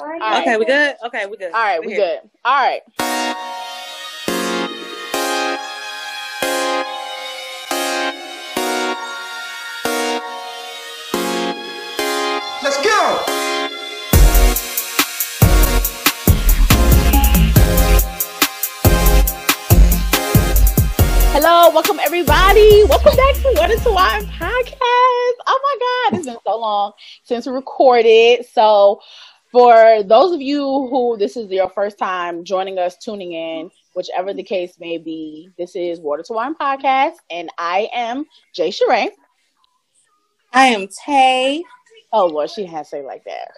Right. Okay, we good. Okay, we good. All right, we we good. All right. Let's go. Hello, welcome everybody. Welcome back to Water to Wine podcast. Oh my God, it's been so long since we recorded. So, for those of you who this is your first time joining us, tuning in, whichever the case may be, this is Water to Wine podcast, and I am Jay Sheree. I am Tay. Oh Lord, she has to say like that.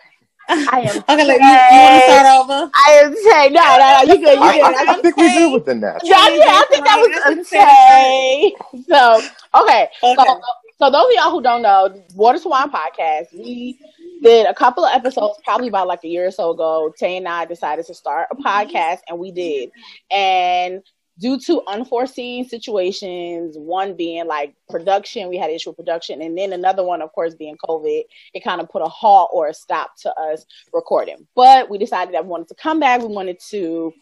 I am. okay, like, you, you want to start over? I am Tay. No, no, no. You good? You I, good? I, I think we good with the natural. Yeah, yeah, I think that was a Tay. So, okay. Okay. So, so those of y'all who don't know, Water to Wine podcast, we did a couple of episodes probably about like a year or so ago. Tay and I decided to start a podcast, and we did. And due to unforeseen situations, one being like production, we had issue with production, and then another one, of course, being COVID, it kind of put a halt or a stop to us recording. But we decided that we wanted to come back. We wanted to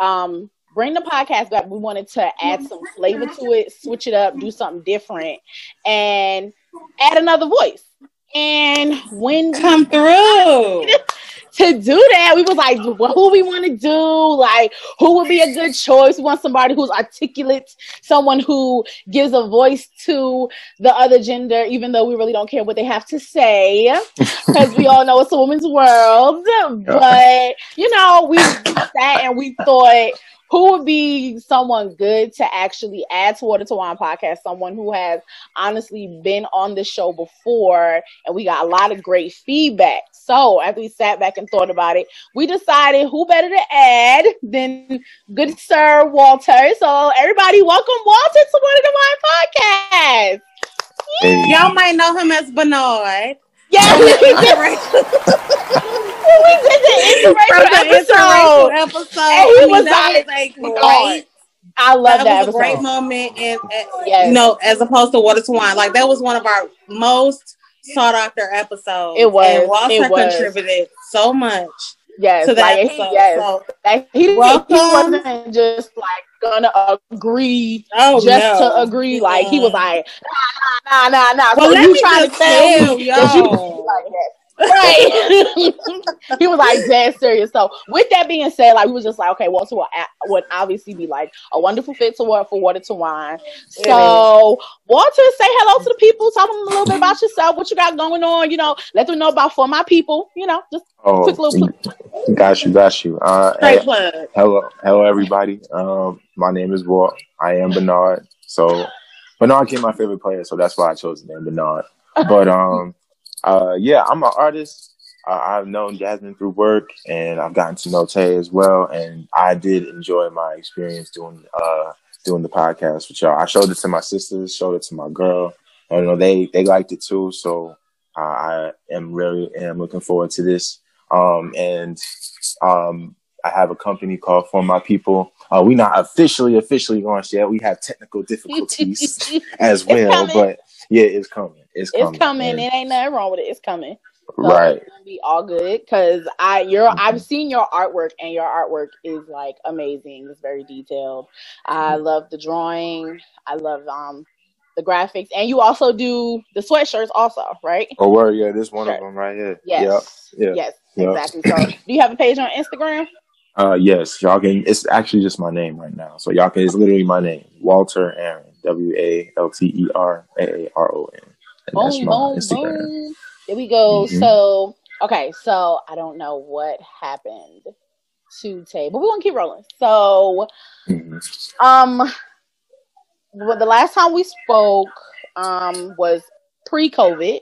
um, bring the podcast back. We wanted to add some flavor to it, switch it up, do something different, and add another voice. And when we Come through. to do that, we was like, well, who we want to do? Like, who would be a good choice? We want somebody who's articulate, someone who gives a voice to the other gender, even though we really don't care what they have to say, because we all know it's a woman's world. But you know, we sat and we thought. Who would be someone good to actually add to Water to Wine podcast? Someone who has honestly been on the show before, and we got a lot of great feedback. So after we sat back and thought about it, we decided who better to add than good sir Walter. So everybody, welcome Walter to Water to Wine podcast. Hey. Y'all might know him as Bernard. Yeah, oh we did, we did the the episode. episode. And he I mean, was like, a great I love that, that, was a great moment and, and Yes. you know as opposed to water to wine like that was one of our most sought after episodes It was. and walter It was. contributed so much Yes, to that like he, episode yes, so, like he, he wasn't just like gonna agree oh just no. to agree. Like he was like, nah, nah, nah, nah. well so you trying to tell that you like that? Right. he was like dead serious. So with that being said, like we was just like, okay, Walter would, would obviously be like a wonderful fit to work for Water to Wine. So Walter, say hello to the people. Tell them a little bit about yourself, what you got going on. You know, let them know about for my people. You know, just Oh, quick little. got you, got you. Uh, straight hey, plug hello, hello, everybody. Um, my name is Walt. I am Bernard. So Bernard became my favorite player, so that's why I chose the name Bernard. But um, uh, yeah, I'm an artist. Uh, I've known Jasmine through work, and I've gotten to know Tay as well. And I did enjoy my experience doing uh doing the podcast with y'all. I showed it to my sisters, showed it to my girl. I know they they liked it too. So uh, I am really am looking forward to this. Um, and um, I have a company called For My People. Uh, we not officially officially launched yet. We have technical difficulties as well, but yeah, it's coming. It's coming. It's coming. And- It ain't nothing wrong with it. It's coming. So right. It's gonna be all good because I your I've seen your artwork and your artwork is like amazing. It's very detailed. I love the drawing. I love um the graphics, and you also do the sweatshirts also, right? Oh, word, yeah, this one Sure. of them right here. Yes. Yep. Yeah. Yes. Yep. Exactly. So, do you have a page on Instagram? Uh, yes, y'all can. It's actually just my name right now, so y'all can. It's literally my name, Walter Aaron, W A L T E R A A R O N, Boom, boom, Instagram. boom. There we go. Mhm. So, okay. So I don't know what happened to Tay, but we're gonna keep rolling. So, Mhm. Um, well, the last time we spoke um was pre-COVID,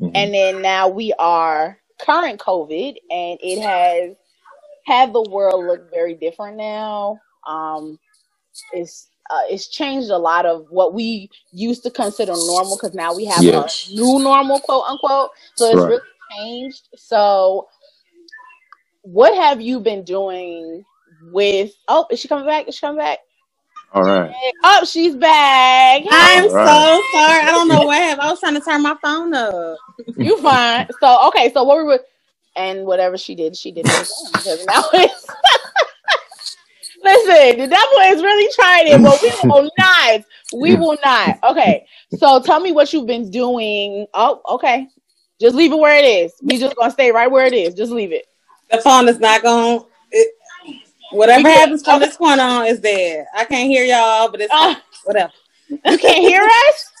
Mhm. and then now we are current COVID, and it has had the world look very different now. Um, it's uh, it's changed a lot of what we used to consider normal because now we have Yes. a new normal, quote unquote. So it's Right. really changed. So, what have you been doing with? Oh, is she coming back? Is she coming back? All right. Oh, she's back. i'm All right. so sorry i don't know what happened i was trying to turn my phone up You fine. So okay, so what we were and whatever she did, she did it again because now it's. Listen, the devil is really trying it, but we will not. We will not. Okay, so tell me what you've been doing. Oh, okay. Just leave it where it is. We just gonna stay right where it is. Just leave it. The phone is not going. It, whatever happens from this point on is dead. I can't hear y'all, but it's Uh, whatever. you can't hear us.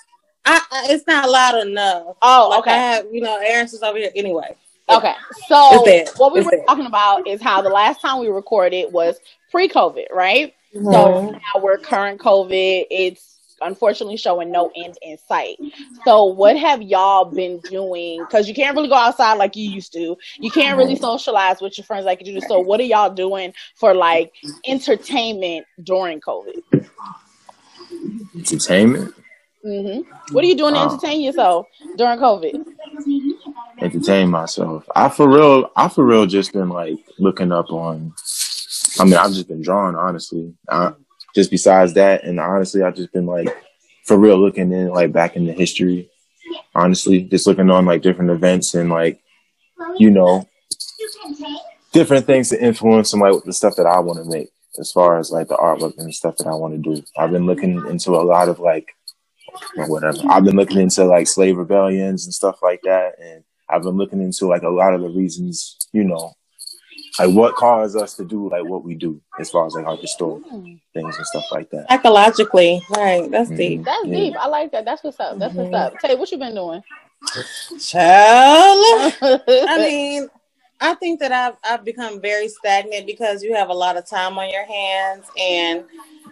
I, I, it's not loud enough. Oh, Like okay. I have, you know, Aaron's is over here anyway. Okay, so what we It's were dead. talking about is how the last time we recorded was pre-COVID, right? So Mhm. now we're current COVID. It's unfortunately showing no end in sight. So what have y'all been doing? Because you can't really go outside like you used to. You can't really socialize with your friends like you do. So what are y'all doing for like entertainment during COVID? Entertainment, Mm-hmm. What are you doing to Oh. entertain yourself during COVID? entertain myself. I for real, I for real just been like looking up on. I mean, I've just been drawing, honestly. I, just besides that, and honestly, I've just been like for real looking in like back in the history. Honestly, just looking on like different events and like you know different things to influence and like the stuff that I want to make as far as like the artwork and the stuff that I want to do. I've been looking into a lot of like whatever. I've been looking into like slave rebellions and stuff like that, and I've been looking into like a lot of the reasons, you know, like what caused us to do like what we do as far as like our historic things and stuff like that. Psychologically, right? That's mm-hmm. deep. That's Yeah. deep. I like that. That's what's up. That's what's mm-hmm. up. Tay, what you been doing? Child. I mean, I think that I've I've become very stagnant because you have a lot of time on your hands and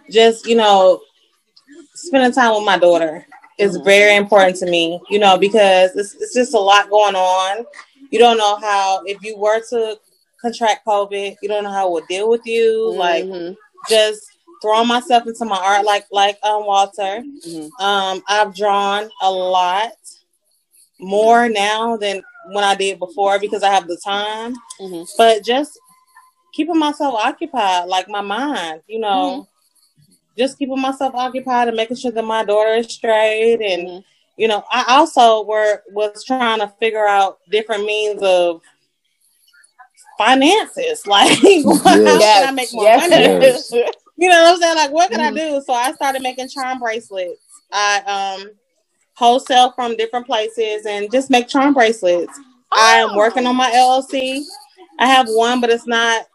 just, you know, spending time with my daughter is very important to me, you know, because it's it's just a lot going on. You don't know how if you were to contract COVID, you don't know how it would deal with you. Like Mhm, just throwing myself into my art like like um Walter. mhm. Um, I've drawn a lot more now than when I did before because I have the time. Mhm. But just keeping myself occupied, like my mind, you know, just keeping myself occupied and making sure that my daughter is straight. And Mhm. you know, I also were was trying to figure out different means of finances, like how Yes. can I make more yes. money? Yes. You know what I'm saying? Like, what can Mhm. I do? So I started making charm bracelets. I um wholesale from different places and just make charm bracelets. I am working on my LLC. I have one, but it's not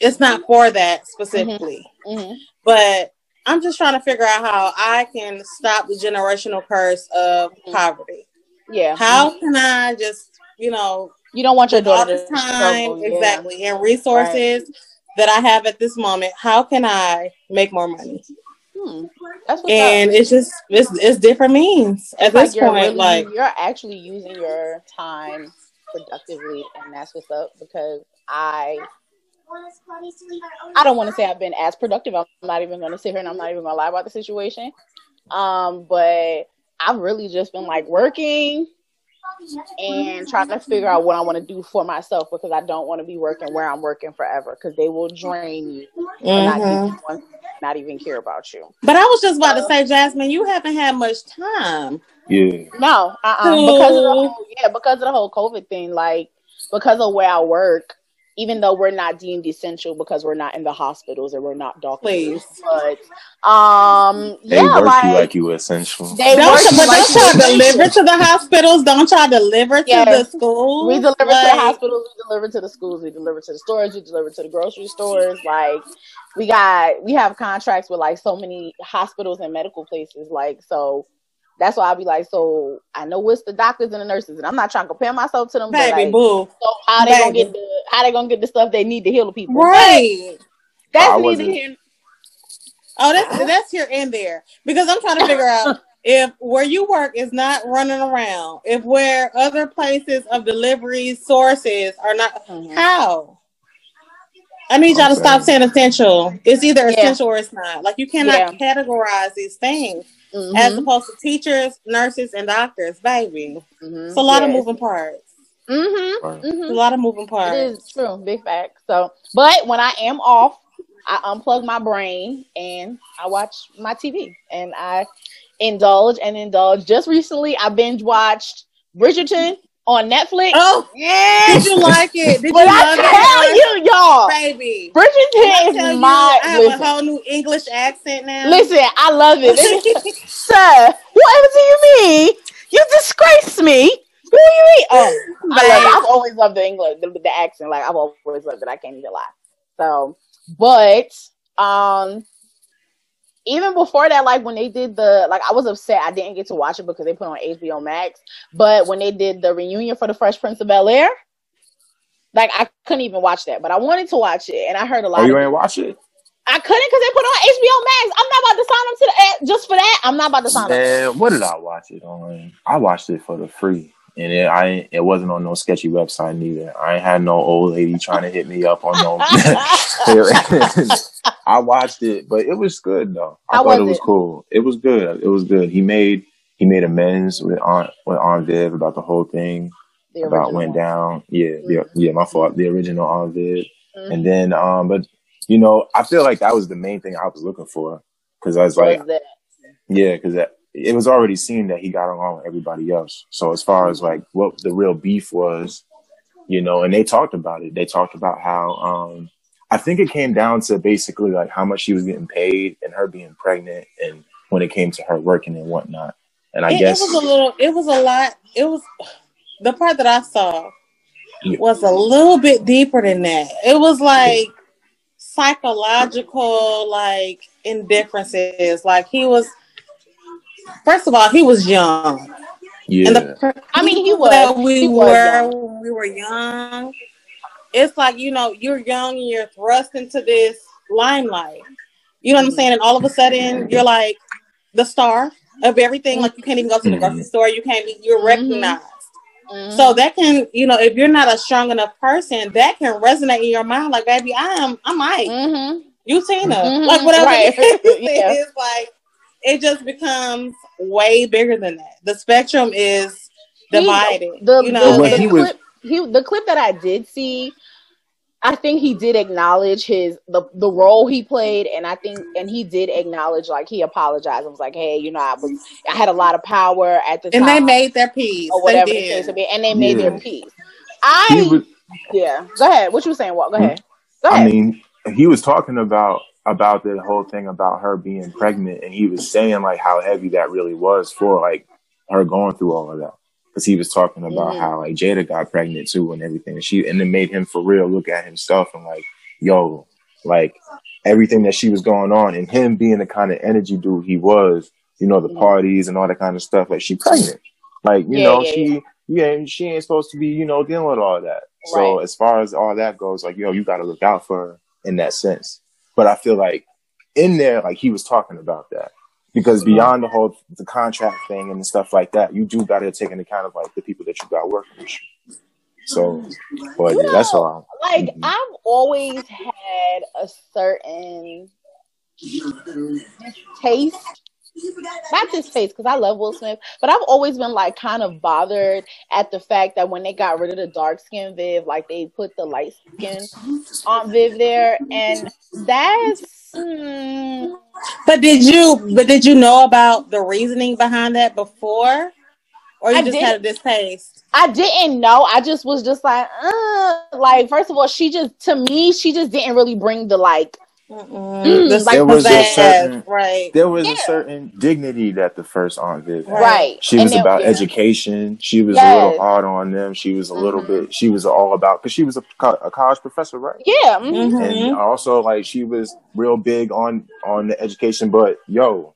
it's not for that specifically. Mhm. But I'm just trying to figure out how I can stop the generational curse of Mhm. poverty. Yeah. How can I just, you know, You don't want your with all daughter this time yeah. exactly and resources that I have at this moment, how can I make more money? Hmm. That's And up. it's just it's it's different means at this point. really- like you're actually using your time productively, and that's what's up. Because I, I don't want to say I've been as productive. I'm not even going to sit here and I'm not even going to lie about the situation. Um, but I've really just been like working and trying to figure out what I want to do for myself because I don't want to be working where I'm working forever because they will drain you and not, give you one- not even care about you. But I was just about to say, Jasmine, you haven't had much time. Yeah. No, uh-uh. because of the whole, yeah, because of the whole COVID thing, like because of where I work, even though we're not deemed essential because we're not in the hospitals and we're not doctors, Please. but um, They yeah, work like you like you essential. they Don't work but like don't y'all essential. deliver to the hospitals? Don't y'all deliver to Yes. the schools? We deliver to the hospitals, we deliver to the schools, we deliver to the stores, we deliver to the grocery stores. Like we got, we have contracts with like so many hospitals and medical places. Like so, that's why I'll be like, so I know it's the doctors and the nurses, and I'm not trying to compare myself to them. but, Baby like, boo. So how they gonna get the how they gonna get the stuff they need to heal the people? Right. But that's I neither here. Oh, that's that's here and there. Because I'm trying to figure out if where you work is not running around, if where other places of delivery sources are not Mhm. how? I need y'all to stop saying essential. It's either Yeah. essential or it's not. Like you cannot Yeah. categorize these things Mhm. as opposed to teachers, nurses, and doctors, baby. Mhm. It's a lot of moving parts. Mhm. Right. It's Mhm. a lot of moving parts. is true, big fact. So, but when I am off, I unplug my brain and I watch my TV and I indulge and indulge. Just recently, I binge watched Bridgerton on Netflix. Oh, yeah. did you like it? Did But you I love tell it? you, y'all, baby. When I Bridgerton tell is you, my. I have listen, a whole new English accent now. listen, I love it. Sir, whatever do you mean? You disgrace me. Who do you mean? Oh, I love I've always loved the English, the, the accent. Like I've always loved it. I can't even lie. So, but um, even before that, like when they did the like, I was upset I didn't get to watch it because they put it on HBO Max. But when they did the reunion for the Fresh Prince of Bel Air, like I couldn't even watch that. But I wanted to watch it, and I heard a lot. Oh, you ain't watch it? I couldn't because they put it on HBO Max. I'm not about to sign up to the ad just for that. I'm not about to sign up. Man, what did I watch it on? I watched it for the free, and it, I it wasn't on no sketchy website neither. I ain't had no old lady trying to hit me up on no. I watched it, but it was good though. I How thought was it was it? cool. It was good. It was good. He made he made amends with Aunt with Aunt Viv about the whole thing The about went down. Yeah, yeah, yeah. My fault. The original Aunt Viv. Mhm. And then, um, but you know, I feel like that was the main thing I was looking for because I was like, Was yeah, because it was already seen that he got along with everybody else. So as far as like what the real beef was, you know, and they talked about it. They talked about how um, I think it came down to basically like how much she was getting paid and her being pregnant, and when it came to her working and whatnot. And I it, guess it was a little. It was a lot. It was the part that I saw Yeah. was a little bit deeper than that. It was like psychological, like indifferences. Like he was. First of all, he was young, yeah, and the I mean, he was. that we He was were young. we were young. It's like you know you're young and you're thrust into this limelight. You know what I'm saying? And all of a sudden you're like the star of everything. Like you can't even go to the grocery Mhm. store. You can't. be- You're Mhm. recognized. Mhm. So that can, you know, if you're not a strong enough person, that can resonate in your mind. Like, baby, I am, I'm Mike. Mhm. You Tina. Mhm. Like whatever Right. it is, Yeah. it's like it just becomes way bigger than that. The spectrum is He- divided. the, you know, the, when the he was- clip, he the clip that I did see, I think he did acknowledge his the the role he played, and I think and he did acknowledge like he apologized. and was like, hey, you know, I was I had a lot of power at the and time, they made their peace. or whatever they the case did. be, and they made Yeah. their peace. I was. yeah. Go ahead. What you were saying? What? Go hmm? ahead. Go ahead. I mean, he was talking about about the whole thing about her being pregnant, and he was saying like how heavy that really was for like her going through all of that. Because he was talking about Mhm. how like Jada got pregnant too and everything, and she and it made him for real look at himself and like, yo, like everything that she was going on, and him being the kind of energy dude he was, you know, the Mhm. parties and all that kind of stuff. Like she pregnant, like you Yeah, know, yeah, she yeah, she ain't supposed to be, you know, dealing with all that. So as far as all that goes, like, yo, you got to look out for her in that sense. But I feel like in there, like he was talking about that because beyond the whole the contract thing and stuff like that, you do got to take into account of like the people that you got working with you. So, but You yeah, that's know, all. Like Mhm. I've always had a certain taste not distaste because I love Will Smith, but I've always been like kind of bothered at the fact that when they got rid of the dark skin Viv, like they put the light skin on Viv there, and that's mm, But did you? But did you know about the reasoning behind that before, or you I just did. had a distaste? I didn't know. I just was just like, uh, like first of all, she just to me, she just didn't really bring the like. Mm-mm. The like There was a certain- right? There was Yeah. a certain dignity that the first Aunt Viv had. Right. She And was then- about yeah. education. She was a little hard on them. She was a little Mhm. bit. She was all about because she was a, a college professor, right? Yeah. mhm. Mhm. and also like she was real big on on the education but yo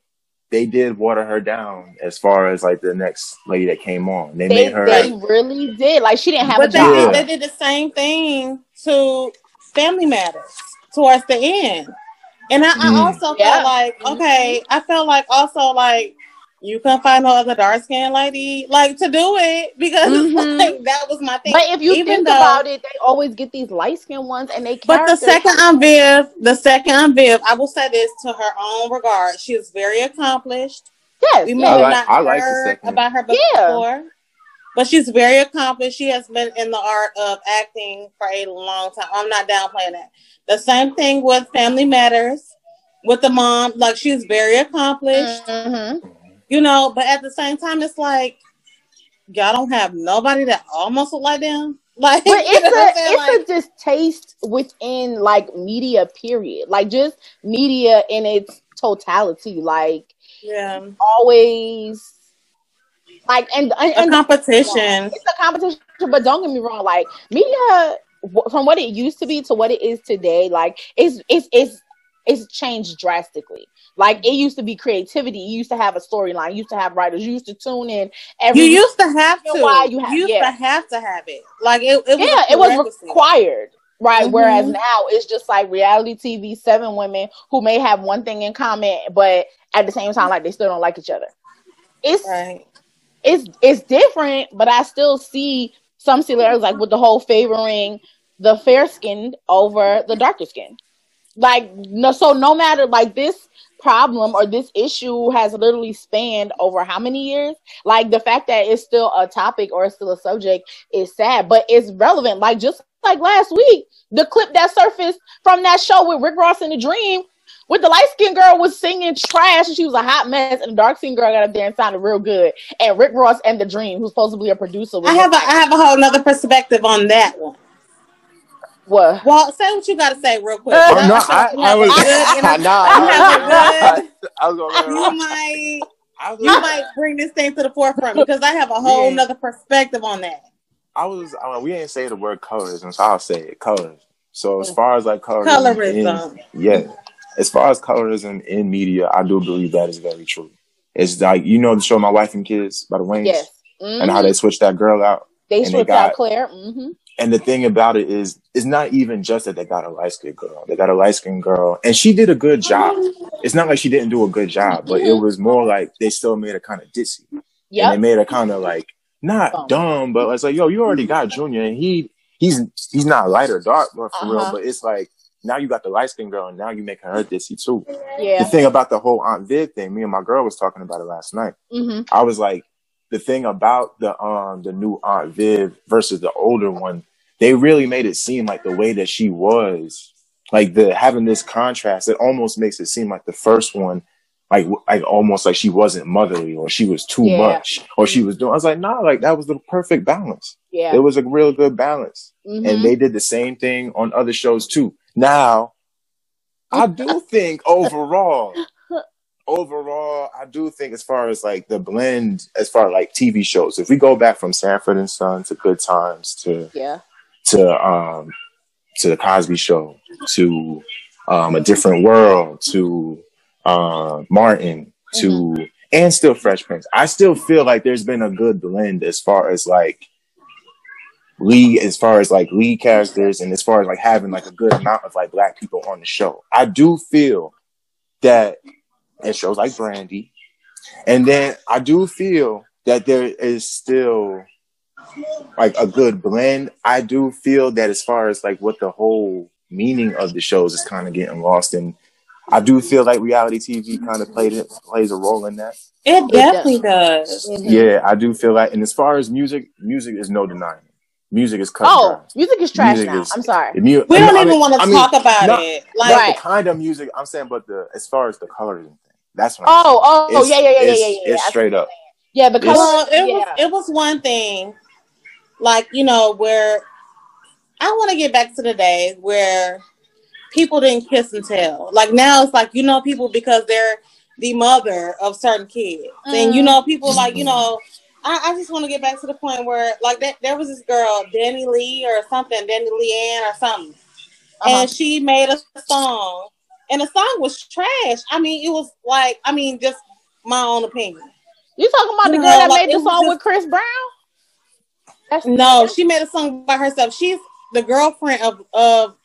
they did water her down as far as like the next lady that came on they, They, made her they really did. Like she didn't have But a they job. Yeah. did, they did the same thing to Family Matters towards the end, and I, I Mm. also Yeah. felt like okay, I felt like also like you couldn't find no other dark skinned lady like to do it because Mhm. like that was my thing. But if you Even think though- about it, they always get these light skinned ones, and they. But the second I'm Viv, the second I'm Viv, I will say this to her own regard. She is very accomplished. yes, We may yes. have like- not I like the heard second. about her Yeah. But she's very accomplished. She has been in the art of acting for a long time. I'm not downplaying that. The same thing with Family Matters, with the mom. Like she's very accomplished, Mhm. you know. But at the same time, it's like y'all don't have nobody that almost look like them. Like, but you know it's a it's a distaste within like media period like just media in its totality like yeah, always like and and, a and competition. it's a competition but don't get me wrong like media from what it used to be to what it is today like it's it's it's it's changed drastically like it used to be creativity you used to have a storyline you used to have writers you used to tune in every You used to have to. why you have- used yeah. to have to have it. Like it, it was. yeah, it was required, right? Mhm. Whereas now it's just like reality TV, seven women who may have one thing in common, but at the same time, like they still don't like each other. It's Right. It's it's different, but I still see some similarities, like with the whole favoring the fair skinned over the darker skin. Like no, so no matter like this problem or this issue has literally spanned over how many years? Like the fact that it's still a topic or it's still a subject is sad, but it's relevant. Like just like last week, the clip that surfaced from that show with Rick Ross in the Dream. With the light skinned girl was singing trash and she was a hot mess, and the dark skinned girl got up there and sounded real good. And Rick Ross and the Dream, who's supposed to be a producer, was I have a I have a whole nother perspective on that one. what? Well, say what you got to say real quick. Oh, no, I, I was. Good, nah, you have a I, good- I was gonna. you might was, you might bring this thing to the forefront because I have a whole Yeah. nother perspective on that. I was. I mean, we didn't say the word colorism, so I'll say it. Colorism. So as far as like colorism, Colorism. in- yeah. As far as colorism in media, I do believe that is very true. It's like you know the show My Wife and Kids by the Wayans, Yes. and how they switched that girl out. they and they got- out Claire. hmm And the thing about it is, it's not even just that they got a light skinned girl. They got a light skinned girl, and she did a good job. It's not like she didn't do a good job, but it was more like they still made her kind of ditzy, Yeah, they made her kind of like not Dumb. dumb, but it's like, yo, you already got Junior, and he he's he's not light or dark or for real, Uh-huh. but it's like now you got the light skinned girl, and now you making her ditzy too. Yeah. The thing about the whole Aunt Viv thing, me and my girl was talking about it last night. hmm I was like, the thing about the um the new Aunt Viv versus the older one, they really made it seem like the way that she was, like the having this contrast, it almost makes it seem like the first one, like like almost like she wasn't motherly or she was too Yeah. much or she was doing. I was like, nah, like that was the perfect balance. Yeah. It was a real good balance, Mhm. and they did the same thing on other shows too. Now, I do think overall overall, I do think as far as like the blend, as far as like TV shows, if we go back from Sanford and Son to Good Times to yeah. to um to the Cosby Show to um a different world to uh, Martin to and still Fresh Prince, I still feel like there's been a good blend as far as like lead as far as like lead characters and as far as like having like a good amount of like black people on the show. I do feel that in shows like Brandy. And then I do feel that there is still like a good blend. I do feel that as far as like what the whole meaning of the shows is kind of getting lost in. I do feel like reality TV kind of played it plays a role in that. It definitely does. Mhm. Yeah, I do feel like, and as far as music, music is no denying. It. Music is cut. Oh, music is trash Music now. is- I'm sorry. The mu- We don't mean- even want to I mean, talk about not- it. Like Like, Right. the kind of music I'm saying, but the as far as the colorism thing, that's what. I'm Oh, oh, oh, yeah, yeah, yeah, yeah, yeah, yeah. It's I- straight up. Yeah, because well, it yeah. was it was one thing, like you know, where I want to get back to the day where people didn't kiss and tell. Like now, it's like you know people because they're the mother of certain kids, and you Mm. know people like you know. I, I just want to get back to the point where, like, that there was this girl, DaniLeigh or something, Danny Leanne or something, Uh-huh. and she made a song, and the song was trash. I mean, it was like, I mean, just my own opinion. You talking about the girl know, that like, made the song just- with Chris Brown? That's No, she made a song by herself. She's the girlfriend of of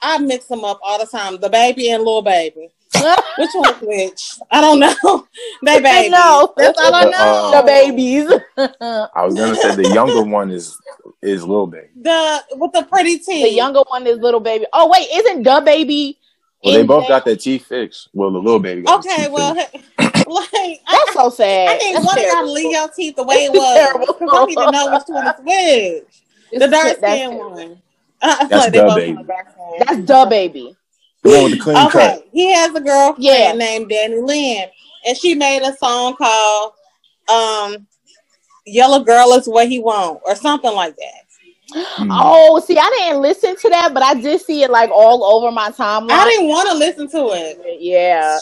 I mix them up all the time. DaBaby and Lil Baby. Which one's which? I don't know. they babies. know. That's all I know. the babies. I was gonna say the younger one is is Lil Baby. The with the pretty teeth. the younger one is Lil Baby. Oh wait, isn't the baby? Well, they both there? got their teeth fixed. Well, the little baby got Okay, teeth well, fixed. like I, That's so sad. I think That's one got to terrible. leave your teeth the way it was. terrible. Because I don't even know which one is which. It's The dark that's skin one. I That's like they the both baby. have dark skin. That's the baby. The one with the clean Okay, cut. he has a girlfriend Yeah. named Danny Lynn, and she made a song called um Yellow Girl is what he want or something like that. Mm. Oh, see, I didn't listen to that, but I did see it like all over my timeline. I didn't want to listen to it. Yeah,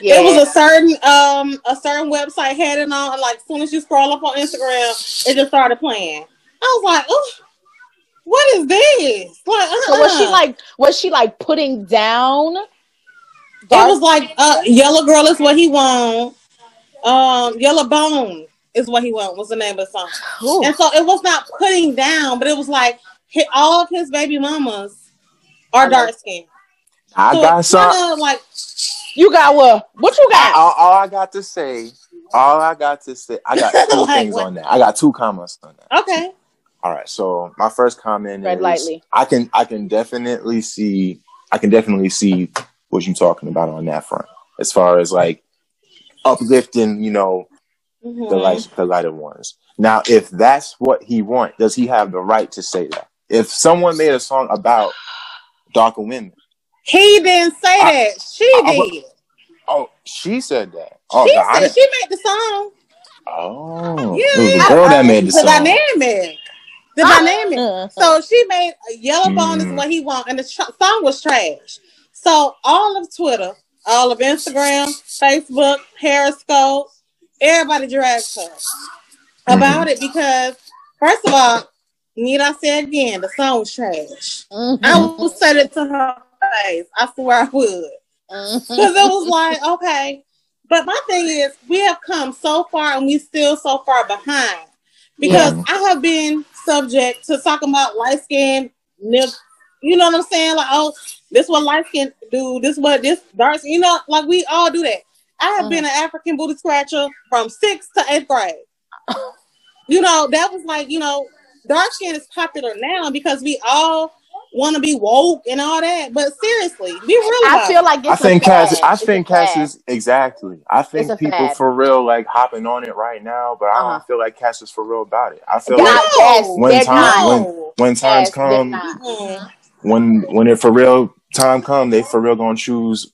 yeah. It was a certain um a certain website had it on. Like as soon as you scroll up on Instagram, it just started playing. I was like, oh, what is this? Like, uh-uh. so was she like was she like putting down? It was like uh, Yellow Girl is what he want. Um, Yellow Bone is what he want. Was the name of the song. Ooh. And so it was not putting down, but it was like hi- all of his baby mamas are dark skinned. I so got it's some. like You got what? What you got? All, all I got to say, all I got to say, I got two Like things what? on that. I got two comments on that. okay, All right, so my first comment Tread is lightly. I can I can definitely see I can definitely see what you're talking about on that front as far as like uplifting, you know, Mhm. the light the lighter ones. Now, if that's what he wants, does he have the right to say that? If someone made a song about darker women, he didn't say I- that. She I- I- did. oh, she said that. Oh, she God, said she made the song. oh, Yeah, it was the girl that made the song. The dynamic. Uh, So she made a yellow bone is Mm. what he want, and the tr- song was trash. So all of Twitter, all of Instagram, Facebook, Periscope, everybody dragged her about it because first of all, need I say again, the song was trash. mhm, I would say it to her face. I swear I would. Because it was like, okay. But my thing is, we have come so far and we still so far behind. Because Yeah. I have been subject to talking about light skin, nip, you know what I'm saying? Like, oh, this what light skin do, this what this dark skin, you know, like we all do that. I have Mhm. been an African booty scratcher from sixth to eighth grade. you know, that was like, you know, dark skin is popular now because we all want to be woke and all that. But seriously, be real I feel like it's I think a. Cass. I It's think Cass fad. is exactly. I think people fad. for real like hopping on it right now, but I Uh-huh. don't feel like Cass is for real about it. I feel Not like yes, when they're time not. when when times Yes, come, not. Mm. when when it for real time come, they for real gonna choose.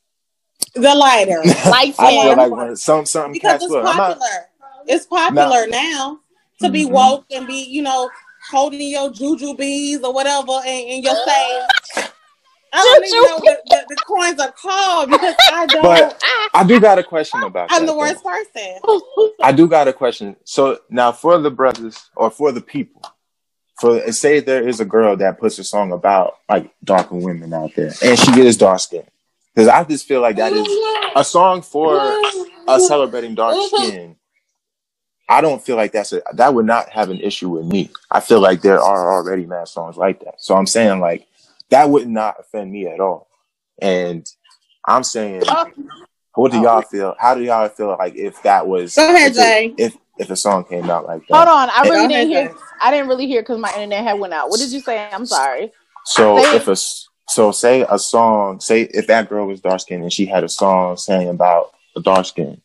The lighter. Light I feel like when some something because Cass it's will. Popular. not. it's popular now to be Mhm. woke and be, you know, holding your juju bees or whatever in, in your face. I don't even know what the, the coins are called because I don't. But I do got a question about. I'm that, the though. worst person. I do got a question. So now for the brothers or for the people, for say there is a girl that puts a song about like darker women out there, and she is dark skin, because I just feel like that is oh, a song for us celebrating dark uh-huh. skin. I don't feel like that's a that would not have an issue with me. I feel like there are already mad songs like that. So I'm saying like that would not offend me at all. And I'm saying, what do y'all feel? How do y'all feel like if that was Go ahead, if, Jay. it- if if a song came out like that? Hold on, I really ahead, didn't hear. I didn't really hear because my internet had went out. What did you say? I'm sorry. So Say if a so say a song say if that girl was dark skinned and she had a song saying about the dark skinned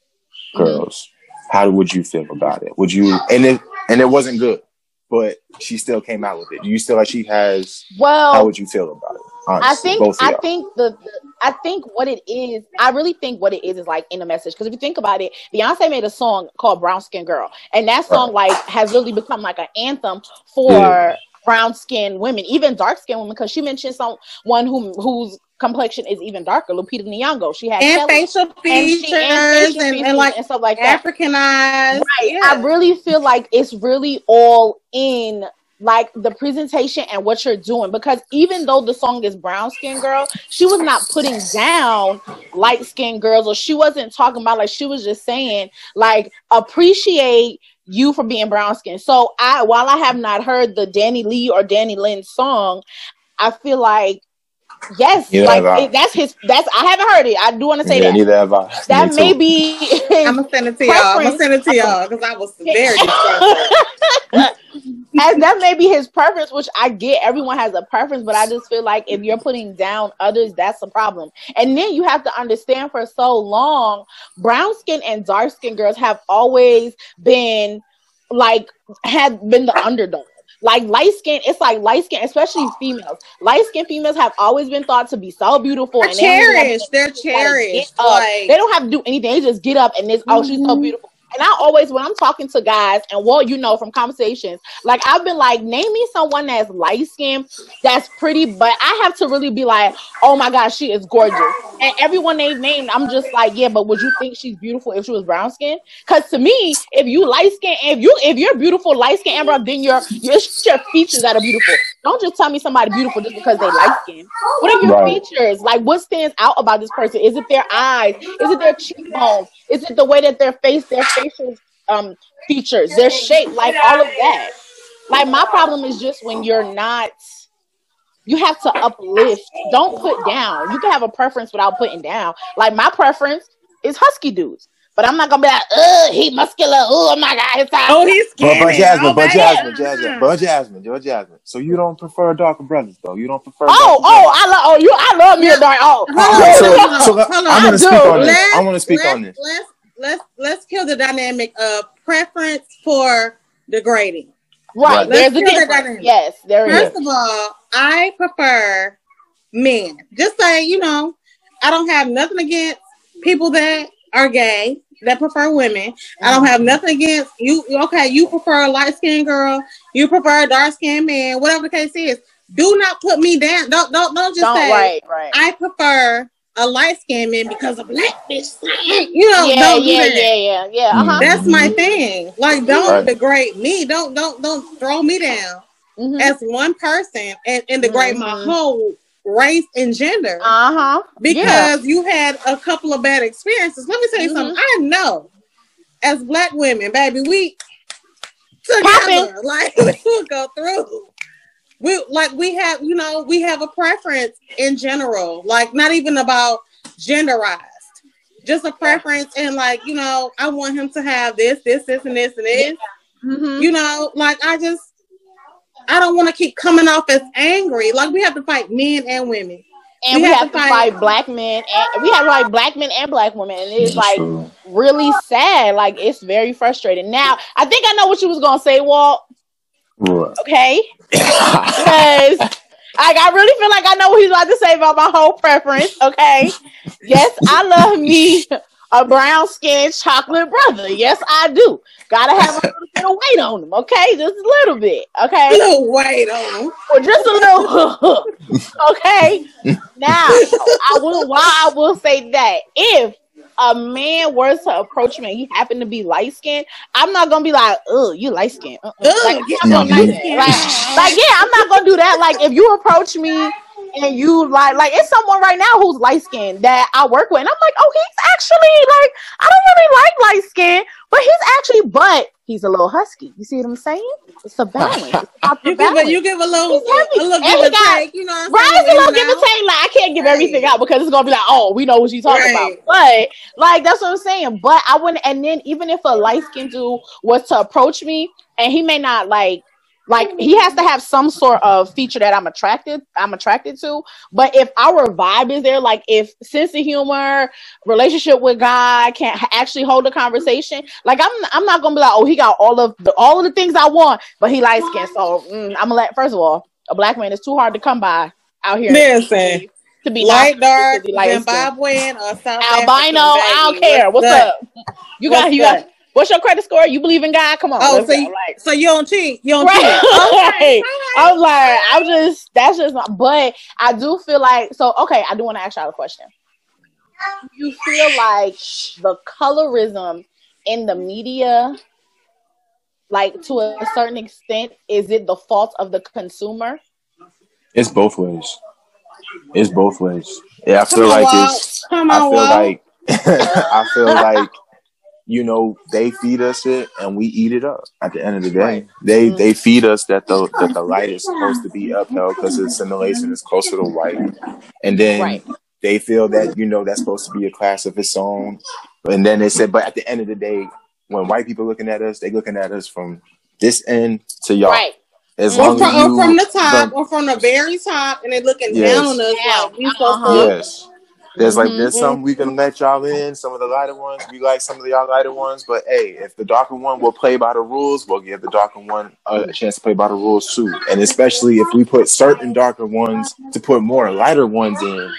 Mm-hmm. girls, how would you feel about it? Would you and it and it wasn't good, but she still came out with it. Do you still like she has? Well, how would you feel about it? I think I y'all. think the, the I think what it is. I really think what it is is like in the message. Because if you think about it, Beyonce made a song called "Brown Skin Girl," and that song like has really become like an anthem for Yeah. brown skinned women, even dark skinned women. Because she mentioned someone who whose complexion is even darker, Lupita Nyong'o. She had And facial and features she- and and, facial and, features like and stuff like that. African eyes. Right. Yeah. I really feel like it's really all in like the presentation and what you're doing because even though the song is brown skin girl, she was not putting down light skinned girls or she wasn't talking about like she was just saying like appreciate you for being brown skin. So I while I have not heard the DaniLeigh or Danny Lynn song, I feel like yes, Neither like it, that's his that's I haven't heard it. I do want to say yeah, that. neither have I. That Me may too. be I'm gonna send it to y'all. I'm gonna send it to y'all because I was very disgusted. as that may be his preference, which I get everyone has a preference, but I just feel like if you're putting down others, that's a problem. And then you have to understand for so long, brown skin and dark skin girls have always been like had been the underdog. Like light skin, it's like light skin, especially females. Light skin females have always been thought to be so beautiful They're and they don't even have to cherished. They're just cherished. Like they don't have to do anything. They just get up and this, oh, she's so Mhm. beautiful. And I always when I'm talking to guys, and well, you know from conversations, like I've been like, name me someone that's light skinned, that's pretty, but I have to really be like, oh my gosh, she is gorgeous. And everyone they've named, I'm just like, yeah, but would you think she's beautiful if she was brown skinned? Because to me, if you light skin, if you if you're beautiful light skin, Amber, then your your features that are beautiful. Don't just tell me somebody beautiful just because they light skin. What are your Right. features? Like what stands out about this person? Is it their eyes? Is it their cheekbones? Is it the way that their face, their facial um features, their shape, like all of that? Like my problem is just when you're not you have to uplift. Don't put down. You can have a preference without putting down. Like my preference is husky dudes. But I'm not gonna be like, oh, he muscular. Oh my god, his size. Oh, he's But, skinny. but Jasmine, oh, but. Jasmine, Jasmine, hmm. but Jasmine, but Jasmine. So you don't prefer darker brothers, though? You don't prefer? Oh, oh, brothers? I love. Oh, you, I love me a dark. Oh, Hold on, oh, so, hold on, so hold on. I want to I speak do. on this. Let's- I want to speak let's, on this. Let's let's let's kill the dynamic of preference for degrading. right. Right. Let's kill that difference. dynamic. Yes, there is. First of all, I prefer men. Just say, you know, I don't have nothing against people that are gay that prefer women. I don't have nothing against you. Okay, you prefer a light skinned girl, you prefer a dark skinned man, whatever the case is. Do not put me down. Don't don't don't just Don't say right, right. I prefer a light skinned man because a black bitch. You know, yeah, don't do that. yeah, yeah, yeah. Uh huh. That's my thing. Like, don't Right. degrade me. Don't don't don't throw me down Uh as one person and, and degrade my Mhm. whole race and gender huh. because you had a couple of bad experiences. Let me tell you Mhm. something. I know as black women, baby, we together, like we will go through. We like we have, you know, we have a preference in general, like not even about genderized. Just a preference and like, you know, I want him to have this, this, this, and this, and this. Mm-hmm. You know, like I just I don't want to keep coming off as angry. Like we have to fight men and women. and We we, have have to to fight- fight black men and we have like black men and black women and it's like true. really sad like it's very frustrating now i think i know what you was gonna say walt What? okay because like i really feel like i know what he's about to say about my whole preference okay yes i love me a brown skinned chocolate brother yes i do gotta have a little bit of weight on him okay just a little bit okay A little weight on. or just a little okay now i will while i will say that if a man were to approach me and he happened to be light skinned i'm not gonna be like oh you light skinned uh-uh. like, I'm not yeah. gonna do that. like, like yeah i'm not gonna do that like if you approach me and you like like it's someone right now who's light skinned that I work with and I'm like oh he's actually like I don't really like light skin but he's actually but he's a little husky you see what I'm saying it's a balance It's about the You give a you give a little He's heavy. a little give he and got- take, you know what I'm Right, saying? it's a little give and take. Like I can't give everything out because it's gonna be like, oh, we know what she's talking Right. about. But like that's what I'm saying. But I wouldn't. And then even if a light skinned dude was to approach me, and he may not like, like he has to have some sort of feature that I'm attracted, I'm attracted to. But if our vibe is there, like if sense of humor, relationship with God can't actually hold a conversation, like I'm, I'm not gonna be like, oh, he got all of the all of the things I want, but he light skinned. So mm, I'm gonna let. First of all, a black man is too hard to come by out here. Listen, to be light dark. Zimbabwean or South albino. African, I don't care. What's, good? up? You got What's you got. Good? What's your credit score? You believe in God? Come on. Oh, so you, Like, so you don't cheat? You don't right. cheat? Okay. I'm like, I'm just that's just not. But I do feel like so. Okay, I do want to ask y'all a question. Do you feel like the colorism in the media, like to a certain extent, is it the fault of the consumer? It's both ways. It's both ways. Yeah, I feel on, like Walt. it's. Come I feel Walt. like. I feel like. You know, they feed us it and we eat it up. At the end of the day, Right. they Mhm. they feed us that the that the light is supposed to be upheld because the simulation is closer to white, and then Right. they feel that you know that's supposed to be a class of its own. And then they said, but at the end of the day, when white people looking at us, they looking at us from this end to y'all. Right. As Or long from, as or from the top, from- or from the very top, and they're looking Yes. down on us Down. like we supposed Uh-huh. to. Yes. There's like Mhm. there's some we can let y'all in, some of the lighter ones. We like some of the y'all lighter ones, but hey, if the darker one will play by the rules, we'll give the darker one a chance to play by the rules too. And especially if we put certain darker ones to put more lighter ones in.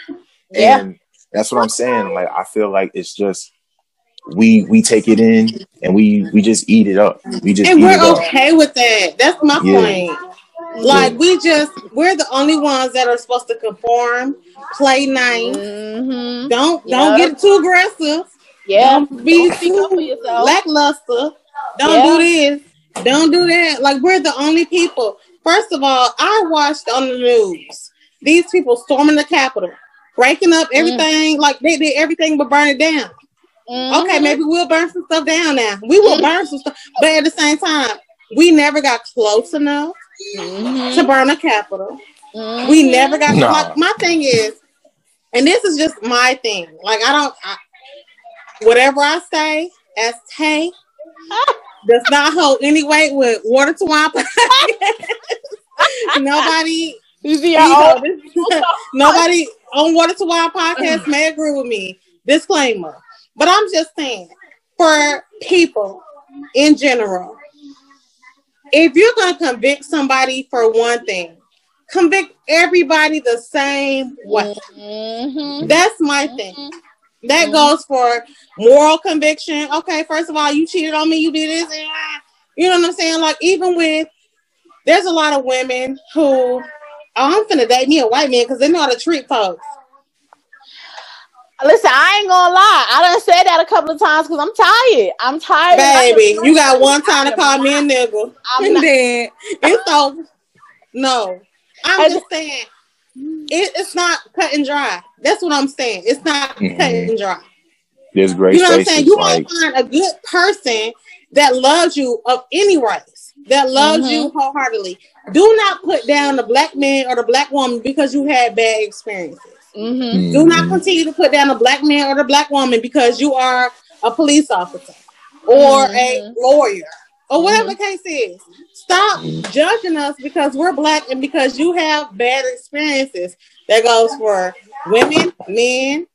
Yeah. And that's what I'm saying. Like I feel like it's just we we take it in and we we just eat it up. We just and eat we're it up. okay with that. That's my Yeah. point. Like we just we're the only ones that are supposed to conform, play nice. Mm-hmm. Don't don't get too aggressive. Yeah. Don't be Don't speak up for too lackluster. Don't Yeah. do this. Don't do that. Like we're the only people. First of all, I watched on the news these people storming the Capitol, breaking up Mm. everything. Like they did everything but burn it down. Mhm. Okay, maybe we'll burn some stuff down now. We will burn some stuff, but at the same time, we never got close enough Mhm. to burn a Capitol. Mhm. We never got. Nah. My, my thing is, and this is just my thing. Like I don't. I, whatever I say as Tay does not hold any weight with water to wine. Nobody. You see you know, this- nobody on Water to Wine podcast may agree with me. Disclaimer. But I'm just saying, for people in general, if you're going to convict somebody for one thing, convict everybody the same way. Mhm. That's my thing. That goes for moral conviction. Okay, first of all, you cheated on me, you did this, and you know what I'm saying? Like, even with there's a lot of women who oh, I'm finna date me a white man because they know how to treat folks. Listen, I ain't gonna lie. I done said that a couple of times because I'm tired. I'm tired. Baby, you got one time to call me a nigga. I'm and not- then it's over. No. I'm And- just saying it, it's not cut and dry. That's what I'm saying. It's not Mhm. cut and dry. There's great You know what I'm saying? You like might find a good person that loves you of any race, that loves Mhm. you wholeheartedly. Do not put down the black man or the black woman because you had bad experiences. Mm-hmm. Do not continue to put down a black man or a black woman because you are a police officer or a Mhm. lawyer or whatever the case is. Stop judging us because we're black and because you have bad experiences. That goes for women, men.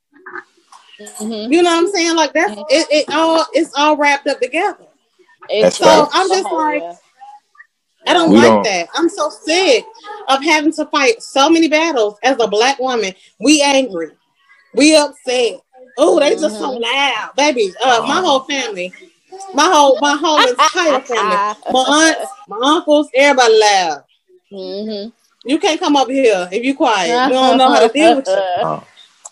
Mm-hmm. You know what I'm saying? Like that's it, it all it's all wrapped up together. That's So facts. I'm just like, I don't We like don't- that. I'm so sick of having to fight so many battles as a black woman. We angry. We upset. Oh, they just so loud. Baby, uh, my whole family. My whole my whole entire family. My aunts, my uncles, everybody loud. Mm-hmm. You can't come up here if you quiet. We don't know how to deal with you. Uh,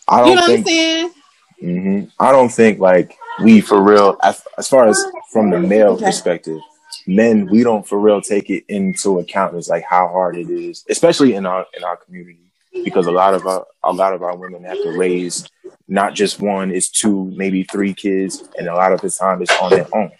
I You don't you know what I'm think saying? hmm I don't think like we for real as, as far as from the male Okay. perspective, men we don't for real take it into account as like how hard it is, especially in our in our community, because a lot of our a lot of our women have to raise not just one, it's two, maybe three kids, and a lot of the time it's on their own.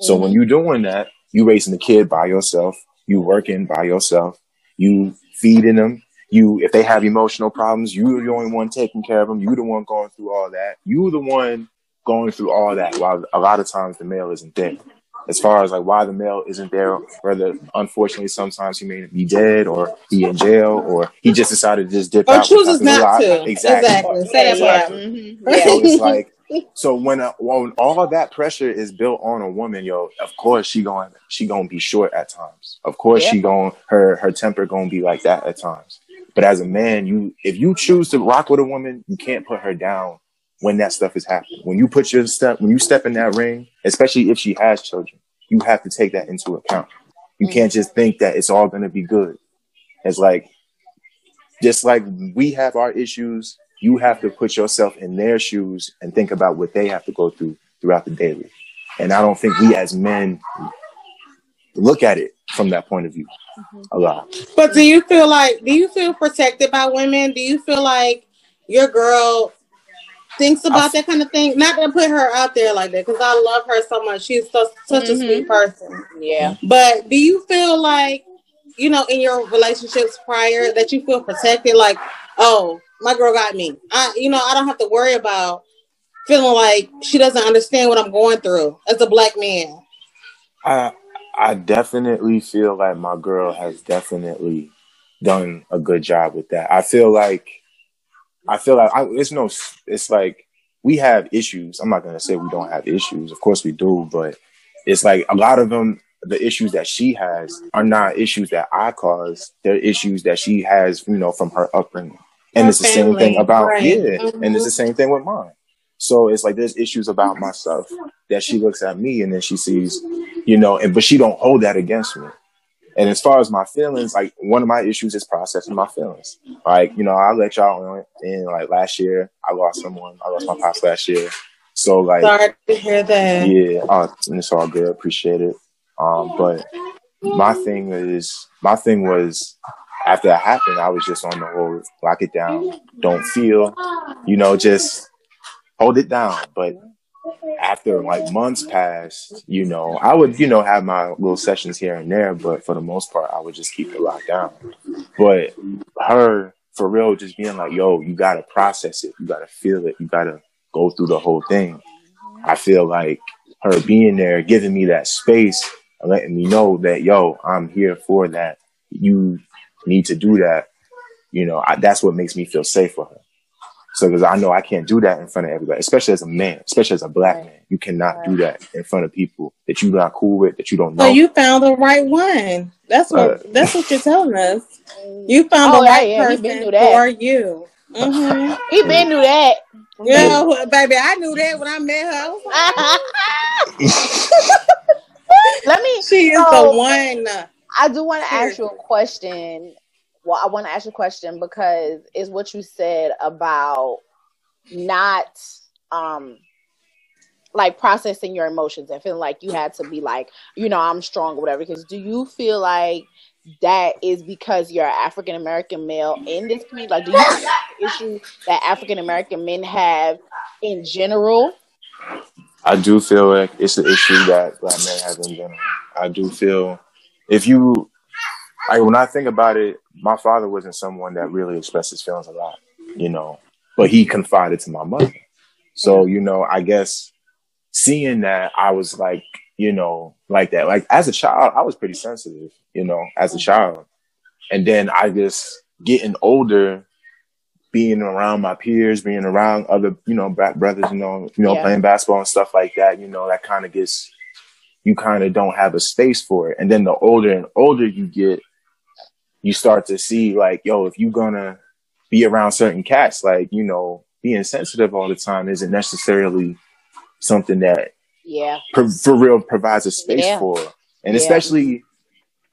So when you're doing that, you raising the kid by yourself, you working by yourself, you feeding them. You, if they have emotional problems, you're the only one taking care of them. You're the one going through all that. You're the one going through all that. While a lot of times the male isn't there. As far as like why the male isn't there, whether unfortunately sometimes he may be dead or be in jail or he just decided to just dip Or out. chooses because not to. Exactly. Exactly. Say that part. Exactly. Yeah. So it's like, so when uh when all that pressure is built on a woman, yo, of course she going she gonna be short at times. Of course Yeah. she going her her temper gonna be like that at times. But as a man, you if you choose to rock with a woman, you can't put her down when that stuff is happening. When you put your step when you step in that ring, especially if she has children, you have to take that into account. You mm. can't just think that it's all gonna be good. It's like just like we have our issues, you have to put yourself in their shoes and think about what they have to go through throughout the daily. And I don't think we as men look at it from that point of view mm-hmm. a lot. But do you feel like do you feel protected by women? Do you feel like your girl thinks about that kind of thing? Not going to put her out there like that because I love her so much. She's so, such a Mhm. sweet person. Yeah. But do you feel like you know in your relationships prior that you feel protected? Like, oh, my girl got me. I you know I don't have to worry about feeling like she doesn't understand what I'm going through as a black man. I I definitely feel like my girl has definitely done a good job with that. I feel like I feel like I, it's no it's like we have issues. I'm not gonna say we don't have issues. Of course we do, but it's like a lot of them. The issues that she has are not issues that I caused. They're issues that she has, you know, from her upbringing. And Her it's the same thing about right. yeah, Mhm. and it's the same thing with mine. So it's like there's issues about myself that she looks at me and then she sees, you know, and but she don't hold that against me. And as far as my feelings, like one of my issues is processing my feelings. Like, you know, I let y'all in like last year, I lost someone. I lost my pops last year. So like Sorry to hear that. Yeah, uh, it's all good. Appreciate it. Um, but my thing is, my thing was after that happened, I was just on the whole lock it down, don't feel, you know, just hold it down. But after like months passed, you know, I would, you know, have my little sessions here and there, but for the most part, I would just keep it locked down. But her, for real, just being like, yo, you gotta process it, you gotta feel it, you gotta go through the whole thing. I feel like her being there, giving me that space, letting me know that, yo, I'm here for that. You need to do that. You know, I, that's what makes me feel safe for her. So, because I know I can't do that in front of everybody, especially as a man, especially as a black man. You cannot right. do that in front of people that you're not cool with, that you don't know. So you found the right one. That's what uh, that's what you're telling us. You found oh, the right yeah, person for you. Mm-hmm. he been knew that. Yeah, baby, I knew that when I met her. Let me. She is the one. I do want to ask you a question well, I want to ask you a question because it's what you said about not um like processing your emotions and feeling like you had to be like, you know, I'm strong or whatever. Because do you feel like that is because you're African American male in this community? Like, do you think issue that African American men have in general? I do feel like it's an issue that black men have in general. I do feel if you like when I think about it, my father wasn't someone that really expressed his feelings a lot, you know, but he confided to my mother. So, you know, I guess seeing that, I was like, you know, like that. Like as a child, I was pretty sensitive, you know, as a child. And then I just getting older, being around my peers, being around other, you know, black brothers, you know, you know, yeah. playing basketball and stuff like that, you know, that kind of gets, you kind of don't have a space for it. And then the older and older you get, you start to see like, yo, if you're gonna be around certain cats, like, you know, being sensitive all the time isn't necessarily something that yeah for, for real provides a space yeah. for. And yeah. especially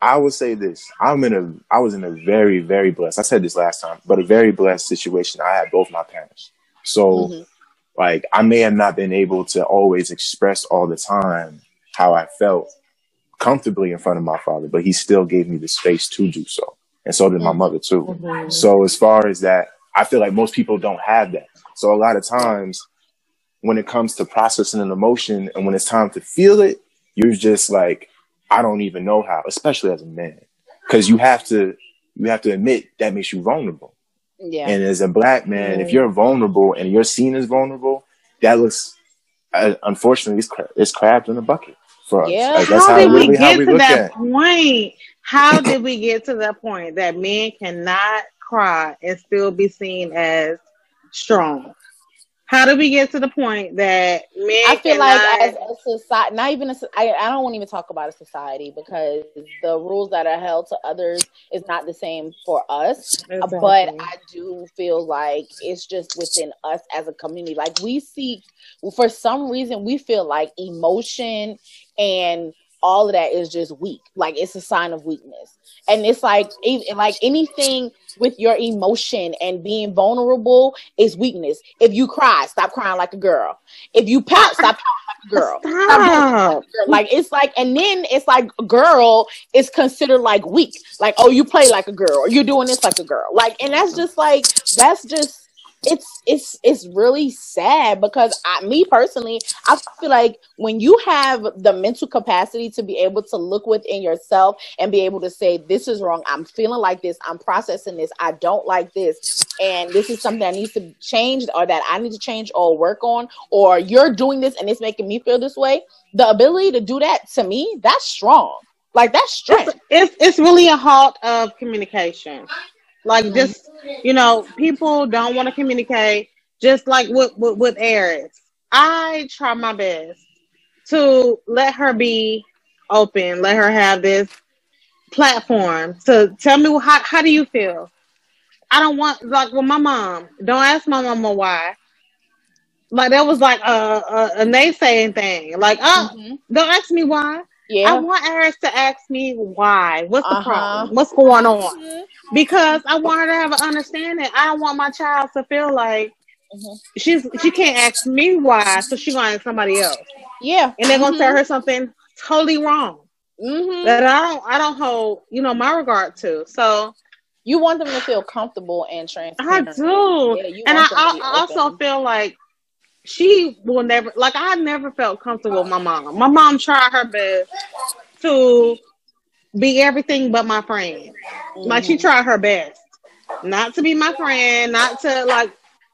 I would say this. I'm in a I was in a very, very blessed I said this last time, but a very blessed situation. I had both my parents. So mm-hmm. like I may have not been able to always express all the time how I felt comfortably in front of my father, but he still gave me the space to do so and so did my mother too. Mm-hmm. So as far as that, I feel like most people don't have that. So a lot of times when it comes to processing an emotion and when it's time to feel it, you're just like, I don't even know how, especially as a man, because you have to, you have to admit that makes you vulnerable. Yeah. And as a black man, mm-hmm. if you're vulnerable and you're seen as vulnerable, that looks, uh, unfortunately, it's, cra- it's crabs in a bucket for us. Yeah. Like, how, how did we get to that point? How did we get to that point that men cannot cry and still be seen as strong? How do we get to the point that men? I feel like as a society, not even a, I, I don't want to even talk about a society because the rules that are held to others is not the same for us. Exactly. But I do feel like it's just within us as a community. Like we seek, for some reason, we feel like emotion and all of that is just weak. Like it's a sign of weakness. And it's like like anything with your emotion and being vulnerable is weakness. If you cry, stop crying like a girl. If you pout, stop pouting like a girl. Stop. Like, a girl. like it's like and then it's like girl is considered like weak. Like, oh, you play like a girl, or you're doing this like a girl. Like, and that's just like that's just it's it's it's really sad because I, me personally, I feel like when you have the mental capacity to be able to look within yourself and be able to say, "This is wrong. I'm feeling like this. I'm processing this. I don't like this, and this is something that needs to change, or that I need to change or work on, or you're doing this and it's making me feel this way." The ability to do that to me, that's strong. Like that's strength. It's it's, it's really a halt of communication. Like mm-hmm. just you know, people don't want to communicate. Just like with with, with Eris, I try my best to let her be open, let her have this platform to tell me how how do you feel. I don't want like with my mom. Don't ask my mama why. like that was like a, a, a naysaying thing. Like, oh, Mhm. don't ask me why. I want Aris to ask me why. What's the Uh-huh. problem? What's going on? Mhm. Because I want her to have an understanding. I don't want my child to feel like Mhm. she's she can't ask me why, so she gonna ask somebody else, Yeah. and they're gonna Mhm. tell her something totally wrong Mhm. that I don't I don't hold you know my regard to. So You want them to feel comfortable and transparent. I do, Yeah, and I, want them to I also feel like she will never like I never felt comfortable with my mom. My mom tried her best to be everything but my friend. Like she Mhm. tried her best not to be my friend, not to like,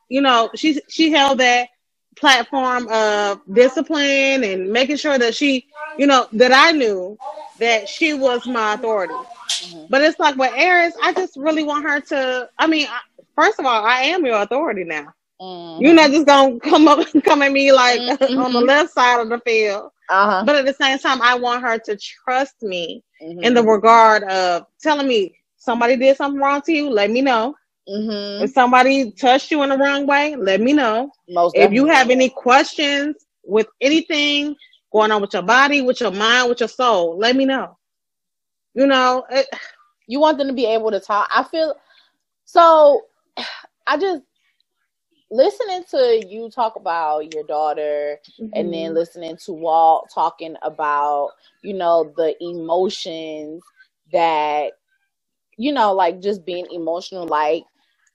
you know, she she held that platform of discipline and making sure that she, you know, that I knew that she was my authority. Mhm. But it's like with Eris, I just really want her to. I mean, I, first of all, I am your authority now. Mhm. You're not just gonna come up come at me like Mhm. on the left side of the field. Uh-huh. But at the same time, I want her to trust me Mhm. in the regard of telling me somebody did something wrong to you, let me know. Mhm. If somebody touched you in the wrong way, let me know. Most If you have any questions with anything going on with your body, with your mind, with your soul, let me know. You know, it, you want them to be able to talk. I feel so. I just listening to you talk about your daughter, and then Mm-hmm. listening to Walt talking about you know the emotions that you know like just being emotional, like,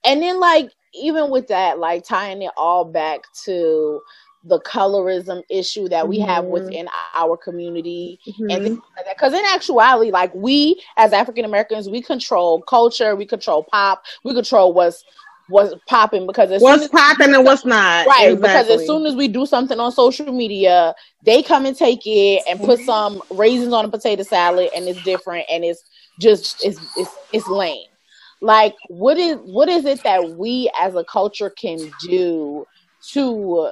and then like even with that, like tying it all back to the colorism issue that we have Mhm. within our community and Mhm. things like. Because in actuality, like we as African Americans, we control culture, we control pop, we control what's what's popping. Because as what's popping and what's not. right, because as soon as we do something on social media, they come and take it and put mm-hmm. some raisins on a potato salad, and it's different, and it's just it's it's it's lame. Like, what is what is it that we as a culture can do to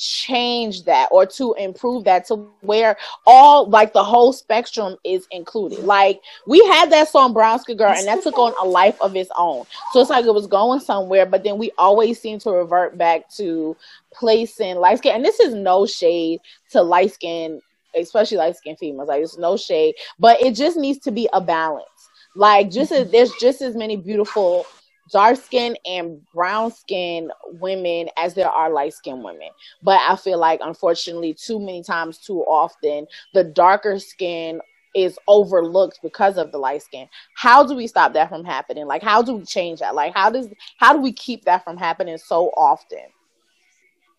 change that or to improve that to where all like the whole spectrum is included. Like we had that song Brown Skin Girl and that took on a life of its own. So it's like it was going somewhere, but then we always seem to revert back to placing light skin. And this is no shade to light skin, especially light skin females. Like it's no shade, but it just needs to be a balance. Like just as there's just as many beautiful dark skin and brown skin women as there are light skin women. But I feel like unfortunately too many times too often the darker skin is overlooked because of the light skin. How do we stop that from happening? Like how do we change that? Like how does how do we keep that from happening so often?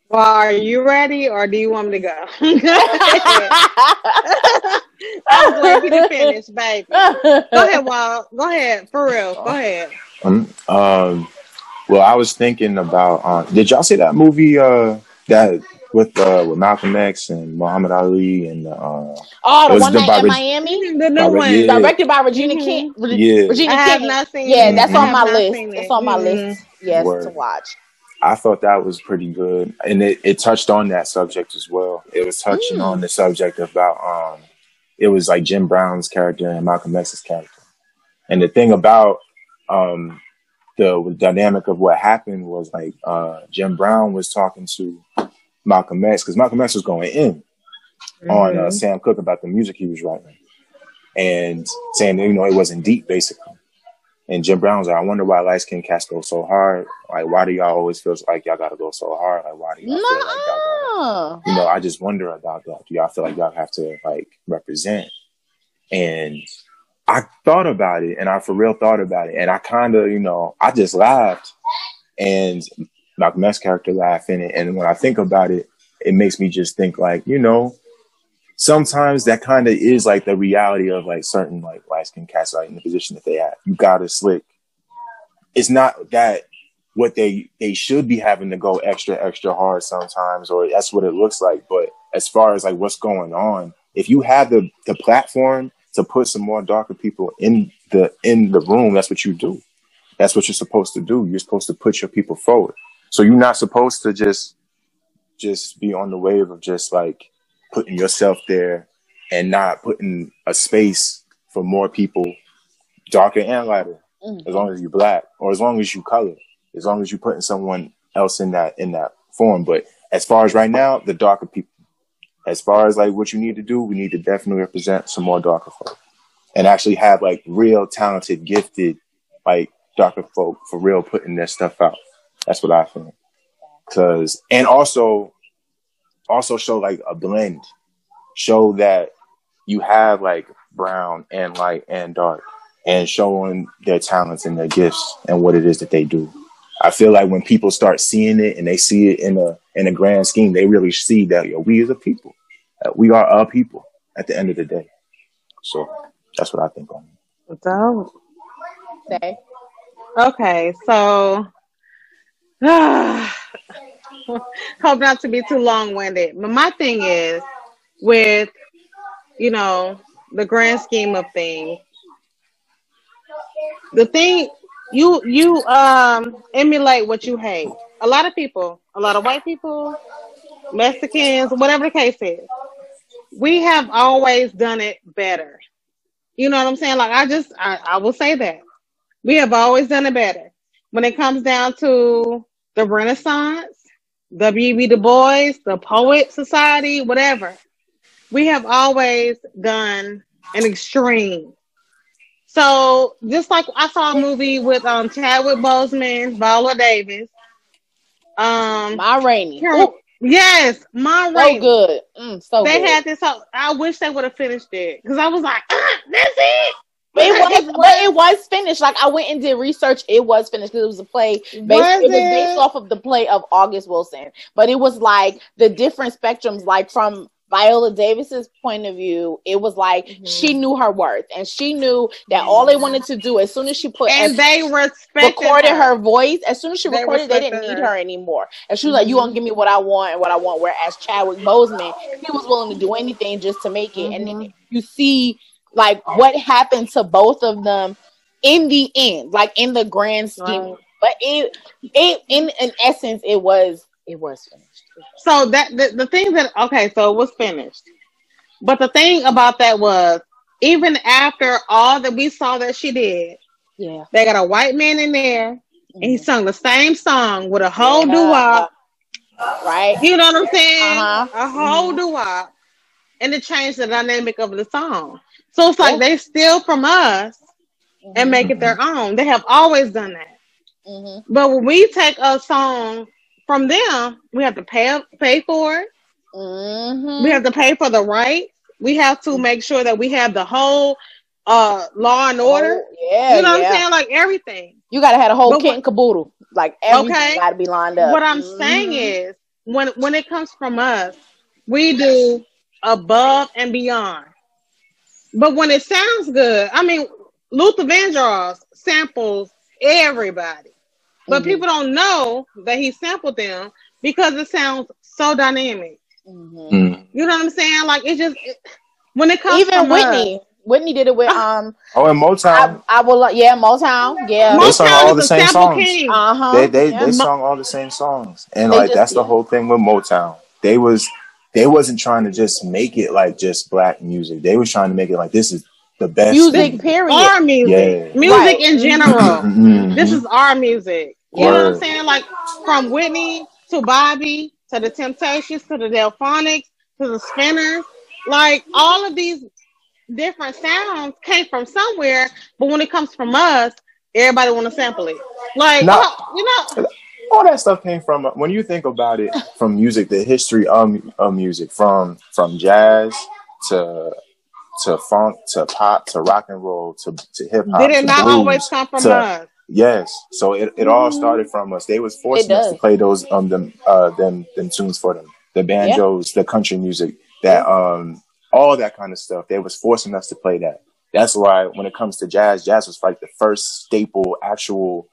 Well, are you ready or do you want me to go? I was waiting to finish, baby. Go ahead, Walt. Go ahead. For real. Go ahead. Um, um, well, I was thinking about. Uh, did y'all see that movie? Uh, that with uh, with Malcolm X and Muhammad Ali and uh, Oh, the one the night in Reg- Miami? The new By one. yeah. Directed by Regina Mhm. King. Re- Yeah. Regina I King. not seen Yeah, it. that's I on my list. seen It's on my Mm-mm. list. Yes, Word. to watch. I thought that was pretty good, and it, it touched on that subject as well. It was touching Mm. on the subject about um, it was like Jim Brown's character and Malcolm X's character, and the thing about um, the dynamic of what happened was like uh, Jim Brown was talking to Malcolm X because Malcolm X was going in on uh, Mhm. Sam Cooke about the music he was writing, and saying that, you know it wasn't deep basically. And Jim Brown's like, I wonder why light skinned cats go so hard. Like, why do y'all always feel like y'all gotta go so hard? Like, why do y'all feel like y'all gotta, you know, I just wonder about that. Do y'all feel like y'all have to like represent? And I thought about it and I for real thought about it. And I kind of, you know, I just laughed and Malcolm X character laughing. It and when I think about it, it makes me just think like, you know, sometimes that kind of is like the reality of like certain like light skinned cats like in the position that they have. You gotta slick. It's not that what they they should be having to go extra extra hard sometimes, or that's what it looks like. But as far as like what's going on, if you have the the platform to put some more darker people in the in the room, that's what you do. That's what you're supposed to do. You're supposed to put your people forward. So you're not supposed to just just be on the wave of just like putting yourself there and not putting a space for more people, darker and lighter, Mhm. as long as you're black or as long as you color, as long as you're putting someone else in that in that form. But as far as right now, the darker people. As far as like what you need to do, we need to definitely represent some more darker folk and actually have like real talented, gifted, like darker folk for real putting their stuff out. That's what I think. Cause and also also show like a blend. Show that you have like brown and light and dark and showing their talents and their gifts and what it is that they do. I feel like when people start seeing it and they see it in a in a grand scheme, they really see that yo, we as a people, uh, we are a people at the end of the day. So that's what I think on. Dope. Say. Okay, so hope not to be too long winded. But my thing is with you know the grand scheme of things. The thing you you um emulate what you hate. A lot of people, a lot of white people, Mexicans, whatever the case is, we have always done it better. You know what I'm saying? Like I just I, I will say that. We have always done it better. When it comes down to the Renaissance, W.E.B. Du Bois, the Poet Society, whatever, we have always done an extreme. So just like I saw a movie with um Chadwick Boseman, Viola Davis, um, Ma Rainey. Ooh, yes, my so good. Mm, so They good. had this. whole- I wish they would have finished it because I was like, ah, that's it. It was, but it was finished. Like I went and did research. It was finished because it was a play. Based, Was it was it? based off of the play of August Wilson. But it was like the different spectrums. Like from Viola Davis's point of view, it was like Mhm. she knew her worth and she knew that all they wanted to do as soon as she put and they recorded her. voice, as soon as she They recorded, they didn't respected need her. her anymore. And she was like, "You Mhm. gonna give me what I want and what I want." Whereas Chadwick Boseman, he was willing to do anything just to make it. And then you see like what happened to both of them in the end, like in the grand scheme. Right. But it, it in in essence, it was it was finished. So that the, the thing that okay, so it was finished. But the thing about that was even after all that we saw that she did, Yeah, they got a white man in there and he sung the same song with a whole Yeah. doo-wop. right. You know what I'm saying? Uh-huh. A whole doo-wop. And it changed the dynamic of the song. So it's like Yeah. they steal from us and make it their own. They have always done that. hmm But when we take a song from them, we have to pay pay for it. hmm We have to pay for the right. We have to make sure that we have the whole uh law and order. Oh, yeah, you know what. I'm saying? Like everything. You gotta have a whole But kit and caboodle. Like everything Okay. gotta be lined up. What I'm Mhm. saying is when when it comes from us, we do above and beyond. But when it sounds good, I mean Luther Vandross samples everybody. But Mhm. people don't know that he sampled them because it sounds so dynamic. Mhm. Mm. You know what I'm saying? Like it just it, when it comes even from Whitney. Whitney did it with Ah. um. Oh, and Motown, I will. Yeah, Motown. Yeah. They us, sung Motown all is the a same sample songs. king. Uh huh. they they yeah. they sung all the same songs, and They like just- that's the whole thing with Motown. They was they wasn't trying to just make it like just black music. They was trying to make it like this is the best music. thing. Period. Our music, Yeah. music Right. in general. Mhm. this is our music. You know what I'm saying? Like from Whitney to Bobby to the Temptations to the Delfonics to the Spinners. Like all of these different sounds came from somewhere, but when it comes from us, everybody want to sample it. Like Nah. oh, you know, all that stuff came from when you think about it from music the history of, of music from from jazz to to funk to pop to rock and roll to, to hip hop did it not blues, always come from to- us? yes. So it, it all Mhm. started from us. They was forcing us to play those um them uh them them tunes for them. The banjos the country music that um all that kind of stuff. They was forcing us to play that. That's why when it comes to jazz jazz was like the first staple actual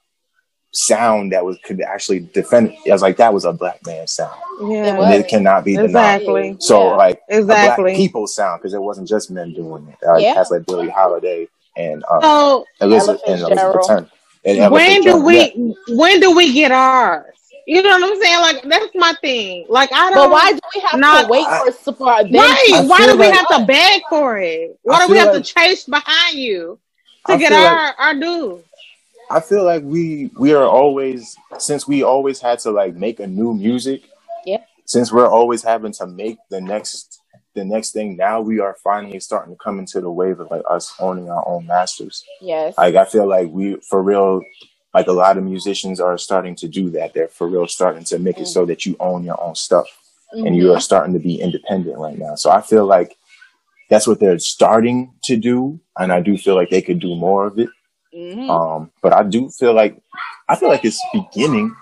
sound that was could actually defend it. I was like, that was a black man sound. It And it cannot be denied. Exactly. So Yeah. like Exactly. black people sound because it wasn't just men doing it. Like Yeah. cats like Billie Holiday and um, So Elizabeth and Elizabeth Turner. And Ella when do we yeah. when do we get ours? You know what I'm saying? Like that's my thing. Like I don't But why do we have not- to wait for support? Then Right. Why do we like- have to beg for it? Why I do we have like- to chase behind you to I get our like- our dues? I feel like we we are always since we always had to like make a new music. Yeah. Since we're always having to make the next the next thing, now we are finally starting to come into the wave of like us owning our own masters. Yes. Like I feel like we for real like a lot of musicians are starting to do that. They're for real starting to make it so that you own your own stuff and you Mhm. are starting to be independent right now. So I feel like that's what they're starting to do, and I do feel like they could do more of it. Mhm. Um, but I do feel like I feel like it's beginning.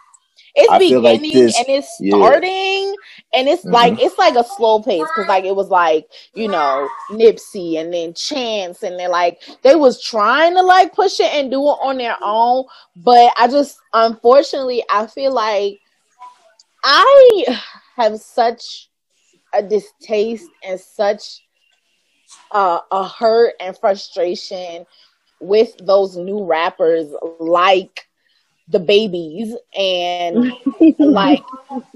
it's I feel like beginning this- and it's yeah. starting and it's Mhm. like it's like a slow pace because like it was like you know Nipsey and then Chance and then like they was trying to like push it and do it on their own but I just unfortunately I feel like I have such a distaste and such uh, a hurt and frustration with those new rappers like the babies and like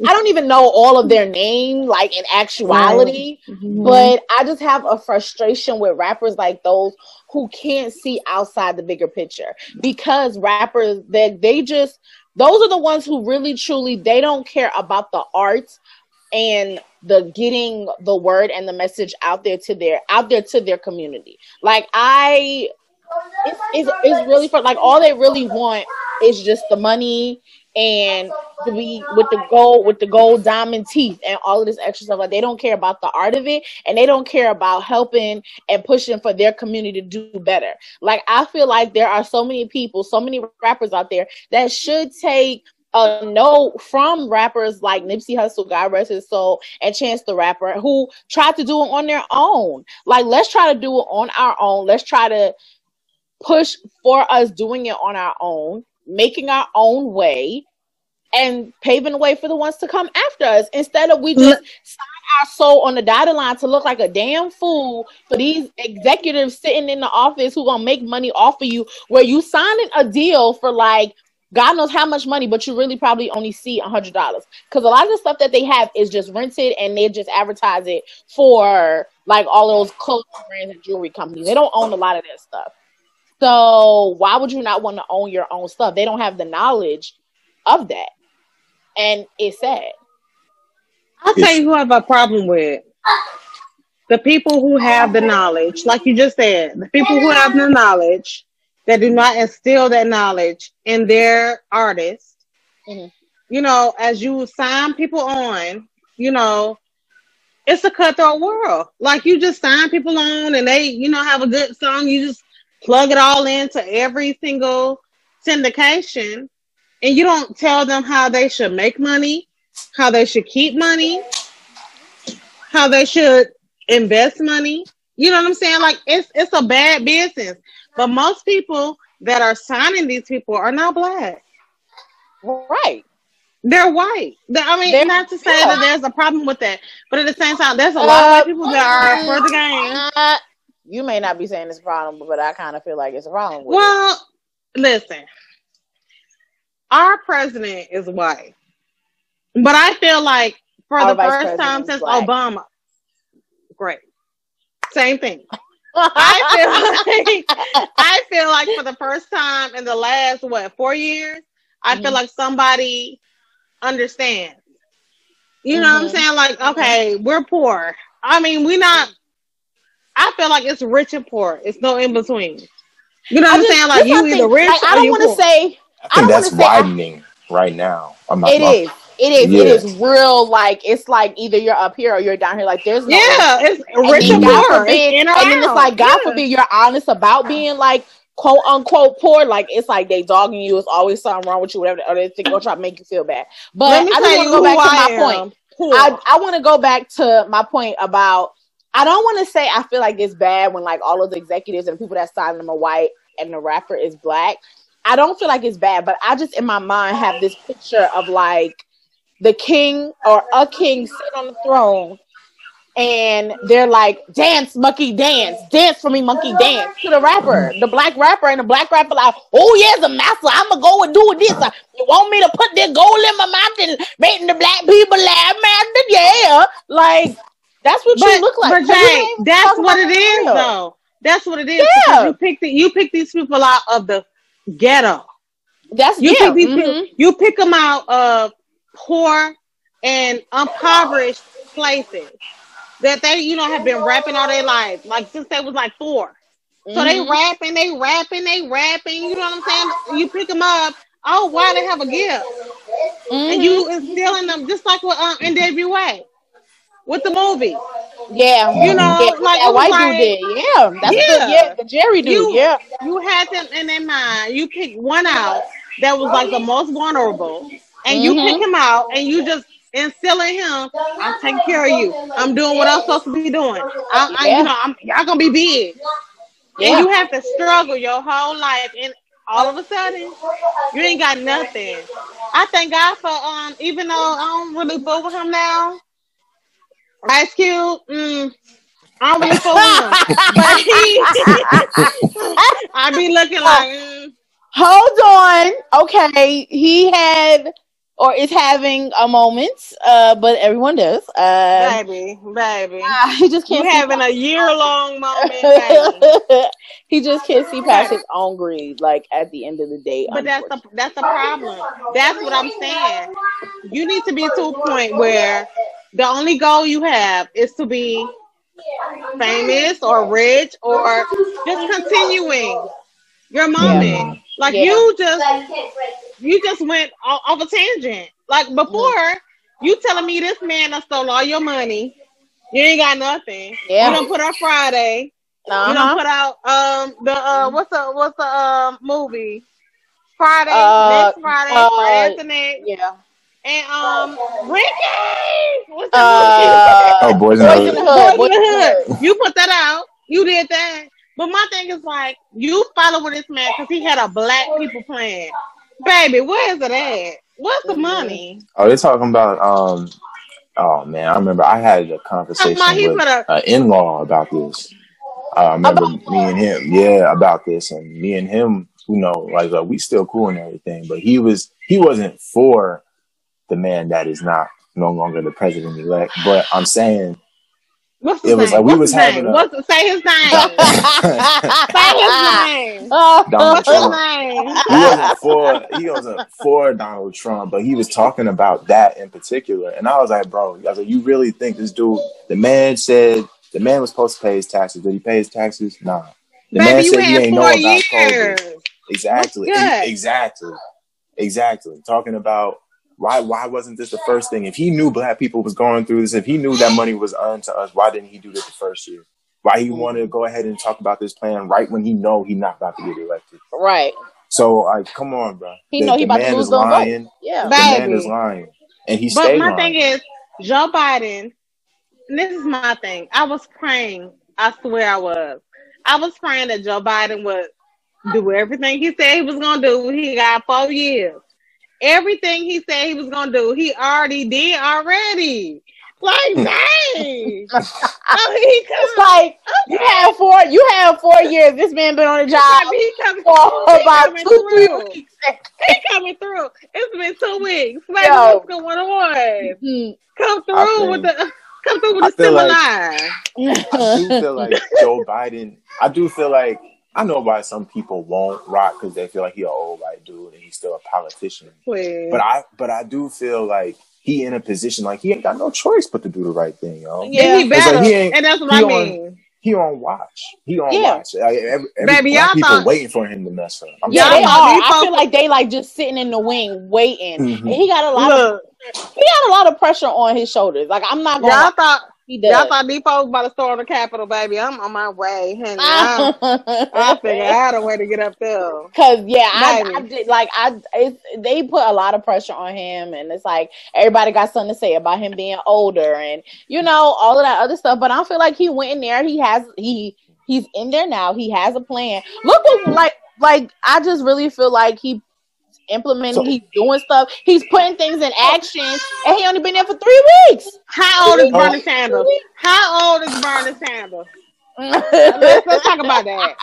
I don't even know all of their name like in actuality Mm-hmm. but I just have a frustration with rappers like those who can't see outside the bigger picture because rappers that they just those are the ones who really truly they don't care about the art and the getting the word and the message out there to their out there to their community. Like I it's, it's, it's really for like all they really want is just the money and to be with the gold with the gold diamond teeth and all of this extra stuff like they don't care about the art of it and they don't care about helping and pushing for their community to do better like i feel like there are so many people so many rappers out there that should take a note from rappers like Nipsey Hussle, God rest his soul, and Chance the Rapper, who tried to do it on their own. Like, let's try to do it on our own. Let's try to push for us doing it on our own, making our own way, and paving the way for the ones to come after us instead of we just sign our soul on the dotted line to look like a damn fool for these executives sitting in the office who gonna make money off of you where you signing a deal for like God knows how much money, but you really probably only see a hundred dollars. Because a lot of the stuff that they have is just rented and they just advertise it for like all those clothing brands and jewelry companies. They don't own a lot of that stuff. So why would you not want to own your own stuff? They don't have the knowledge of that. And it's sad. I'll tell you who I have a problem with. The people who have the knowledge, like you just said, the people who have the knowledge that do not instill that knowledge in their artists. Mhm. You know, as you sign people on, you know, it's a cutthroat world. Like you just sign people on and they, you know, have a good song, you just plug it all into every single syndication and you don't tell them how they should make money, how they should keep money, how they should invest money. You know what I'm saying? Like it's it's a bad business. But most people that are signing these people are not black. Right. They're white. I mean, They're- not to say yeah. that there's a problem with that, but at the same time, there's a lot of white Uh, people that are for the game. Uh, you may not be saying it's a problem, but I kind of feel like it's a problem. With it. Well, listen, our president is white, but I feel like for Our the first time since black. Obama, great, same thing. I feel like I feel like for the first time in the last what four years, I feel Mhm. like somebody understands. You know what I'm Mhm. saying? Like, okay, we're poor. I mean, we're not. I feel like it's rich and poor. It's no in between. You know what I I'm saying? Like you either think. rich Like, I don't want to say I I think don't that's wanna I- widening right now. I'm not, it is. It is. Yeah. It is real. Like it's like either you're up here or you're down here. Like there's no. yeah, it's rich then and God poor. forbid, It's in or and then it's like God Yeah. forbid you're honest about being like quote unquote poor. Like it's like they dogging you. It's always something wrong with you. Whatever. Or they think gonna try to make you feel bad. But Let me I just want to go back who to my am. point. Poor. I, I want to go back to my point about I don't want to say I feel like it's bad when like all of the executives and people that sign them are white and the rapper is black. I don't feel like it's bad, but I just in my mind have this picture of like the king or a king sit on the throne and they're like, dance, monkey, dance, dance for me, monkey, dance to the rapper, the black rapper, and the black rapper like, oh yeah, the master, I'm gonna go and do this. Uh, You want me to put this gold in my mouth and making the black people laugh, master? Yeah, like that's what but, you look like. but Jay, that's what it is, real. though. That's what it is. Yeah. You pick the, you pick these people out of the ghetto. That's You yeah. pick these mhm. people, you pick them out of poor and impoverished places that they, you know, have been rapping all their life, like since they was like 4 So they Mhm. rapping, they rapping, they rapping. You know what I'm saying? You pick them up. Oh, why they have a gift? Mhm. And you instilling them just like with um, NWA with the movie. yeah, You know, yeah, like, that white like- dude did. Yeah, that's Yeah. the yeah the Jerry dude. You- yeah, You had them in their mind. You pick one out that was like the most vulnerable, and you Mhm. pick him out, and you just instill in him, "I'm taking care of you. I'm doing what I'm supposed to be doing. I, I, Yeah. you know, I'm, y'all gonna be big." Yeah. And you have to struggle your whole life, and all of a sudden, you ain't got nothing. I thank God for um, even though I don't really fool with him now. Ice Cube, mm, I don't really fool with him, I be looking like, mm, Hold on. Okay, he had or is having a moment, uh, but everyone does. Uh, baby, baby, ah, he just you can't. see having a year long moment, baby. he just can't see past his own greed. Like at the end of the day, But that's the that's the problem. That's what I'm saying. You need to be to a point where the only goal you have is to be famous or rich or just continuing your moment. Like Yeah. you just you just went off, a tangent. Like before, you telling me this man done stole all your money. You ain't got nothing. Yeah. You don't put out Friday. You don't uh-huh. put out um the uh what's the what's the um movie Friday Uh, next Friday uh, Friday yeah. And um Ricky what's Uh, Oh, boys in the Boys in the hood. Hood. Boys in the Hood. You put that out. You did that. But my thing is like you follow with this man because he had a black people plan. Baby, where is it at? What's the Mhm. money? Oh, they're talking about um. Oh man, I remember I had a conversation Talking with put a- an in-law about this. Uh, I remember me and him, yeah, about this, and me and him, you know, like uh, we still cool and everything, but he was he wasn't for the man that is not no longer the president elect. But I'm saying What's It was name? like we What's was his name? having a- What's say his name? say his name. Donald What's Trump. name? he wasn't for he wasn't for Donald Trump, but he was talking about that in particular. And I was like, bro, I was like, you really think this dude? The man said the man was supposed to pay his taxes. Did he pay his taxes? Nah. The man Baby, you said he ain't know four about years. COVID. Exactly. What's good? Exactly. Exactly. Talking about why why wasn't this the first thing? If he knew black people was going through this, if he knew that money was earned to us, why didn't he do this the first year? Why he wanted to go ahead and talk about this plan right when he know he not about to get elected? right. So like, come on, bro. He the, know he the about to man lose is them votes. lying. Yeah. The man is lying, and he But my lying. thing is, Joe Biden, this is my thing. I was praying, I swear I was. I was praying that Joe Biden would do everything he said he was gonna do. He got four years. Everything he said he was gonna do, he already did already. Like, dang. oh, he It's comes. like you have four. You have four years. This man been on the job He coming, for he about coming two, three through. weeks. He coming through. It's been two weeks. Like, Yo. what's going on? Hmm. Come through think- with the come through with I the feel similar like- I do feel like Joe Biden. I do feel like I know why some people won't rock because they feel like he an old white dude and he's still a politician. Please. But I, but I do feel like he in a position like he ain't got no choice but to do the right thing, yo. Yeah. yeah, he It's like better, he and that's what he I on- mean. He on watch. He on Yeah. watch. Like, every, every Baby, black y'all people thought- waiting for him to mess up. I'm Yeah, they are. I feel folks- like they like just sitting in the wing waiting, Mhm. and he got a lot of he got a lot of pressure on his shoulders. Like I'm not going. y'all to thought He y'all does. thought these folks about to storm the Capitol, baby. I'm on my way. honey. I, I figured out a way to get up there. Cause yeah, I, I did like I they put a lot of pressure on him, and it's like everybody got something to say about him being older, and you know all of that other stuff. But I feel like he went in there. He has he he's in there now. He has a plan. Look what like like I just really feel like he implementing. So- he's doing stuff. He's putting things in action, and he only been there for three weeks. How old is Oh. Bernie Sanders? How old is Bernie Sanders? Let's, let's talk about that.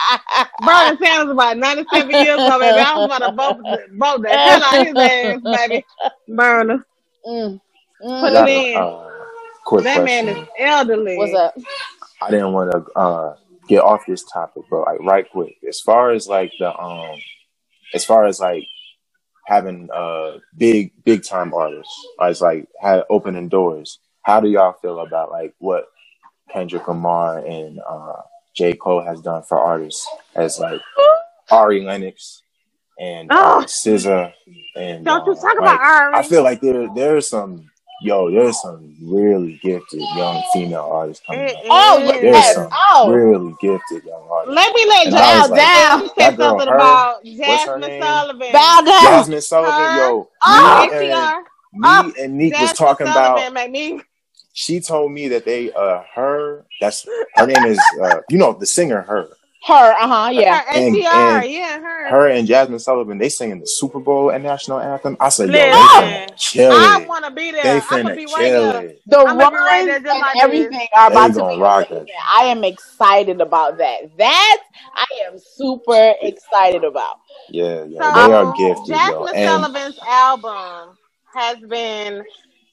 Bernie Sanders about 97 years old, baby. I was about to vote, vote the hell out his ass, baby. Bernie. Mm. Mm. Put I got it a in. uh, quick That question. man is elderly. What's up? I didn't want to uh, get off this topic, but like right quick, as far as like the um, as far as like having uh big big time artists. It's like had opening doors. How do y'all feel about like what Kendrick Lamar and uh J. Cole has done for artists as like Ari Lennox and uh, Oh. SZA and Don't you uh, talk like, about Ari. I feel like there there's some yo, there's some really gifted young female artists coming It up. Oh is. There's yes. some Oh, really gifted young artists. Let me let And I bow was like, down. you say that girl, something her- about her Jazmine name? Sullivan. bow down. Jazmine Sullivan, Her- yo, Oh, me and ATR. me Oh, and Neek was talking Sullivan about. make me She told me that they uh her that's her name is uh you know the singer her Her, uh huh, yeah. her And- H.E.R., and yeah, her. her and Jazmine Sullivan they singing the Super Bowl and national anthem. I said yo they Listen, finna kill I want to be there. They I'm gonna finna be right kill there. it. The I'ma right runs there and like everything are about to be rock amazing. it. I am excited about that. That I am super excited about. Yeah, yeah, So, they are gifted, yo. Jazmine And Sullivan's album has been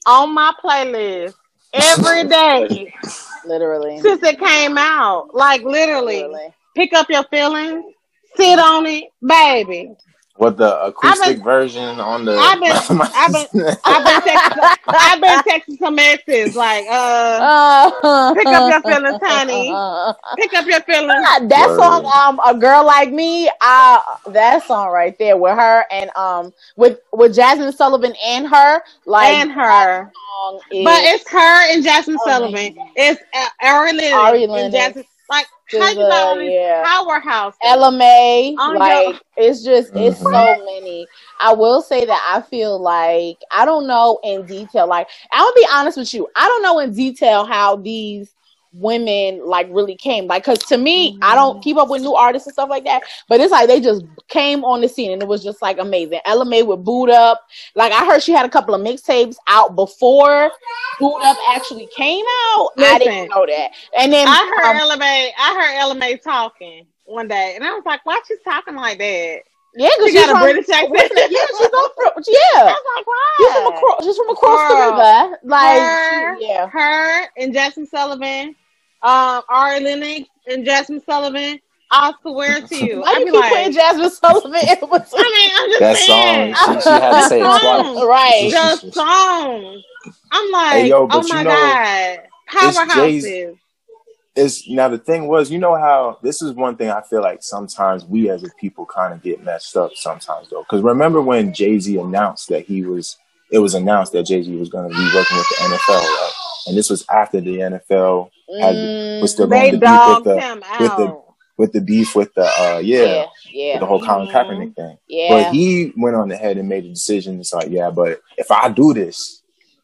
on my playlist every day Literally. since it came out. Like literally, Literally. Pick up your feelings, sit on it, baby. what the acoustic been- version on the I've been- I've I've been texting, I've been texting some exes like, uh, Uh, Pick up your feelings, honey. pick up your feelings. that Word. song, um, a girl like me, uh, that song right there with her and um with with Jazmine Sullivan and her, like and her. song is But it's her and Jazmine Amazing. Sullivan. It's uh, Ari Lennox Ari and Jazmine. Like, how you got all these yeah. powerhouse? Ella Mai, your- like it's just it's Mhm. so many. I will say that I feel like I don't know in detail. Like I'll be honest with you, I don't know in detail how these women like really came. Like, cause to me, I don't keep up with new artists and stuff like that. But it's like they just came on the scene and it was just like amazing. Ella Mai with Boo'd Up. Like I heard she had a couple of mixtapes out before Boo'd Up actually came out. I didn't know that. And then I heard um, Ella Mai. I heard Ella Mai talking one day, and I was like, "Why she's talking like that?" yeah, because She she's got a from, British accent. yeah, she's from, yeah. I was like, She's from "Why?" across. She's from across the river. Like, Her. she- yeah. Her and Jazmine Sullivan, um, Ari Lennox and Jazmine Sullivan. I swear to you, Why I you be keep like, putting Jazmine Sullivan in between? I mean, I'm just that saying. song, she, she had to say it twice. right. the songs. I'm like, Hey, yo, oh my you know, god, Jay's- powerhouses. Is now the thing was, you know how this is one thing I feel like sometimes we as a people kind of get messed up sometimes though. Because remember when Jay Z announced that he was, it was announced that Jay Z was going to be working with the NFL, right? And this was after the NFL had Mm, was still going They to beef with the with the- with the beef with the uh yeah, yeah, with yeah, the whole Colin. Kaepernick thing. yeah. But he went on ahead and made a decision. It's like, yeah, but if I do this,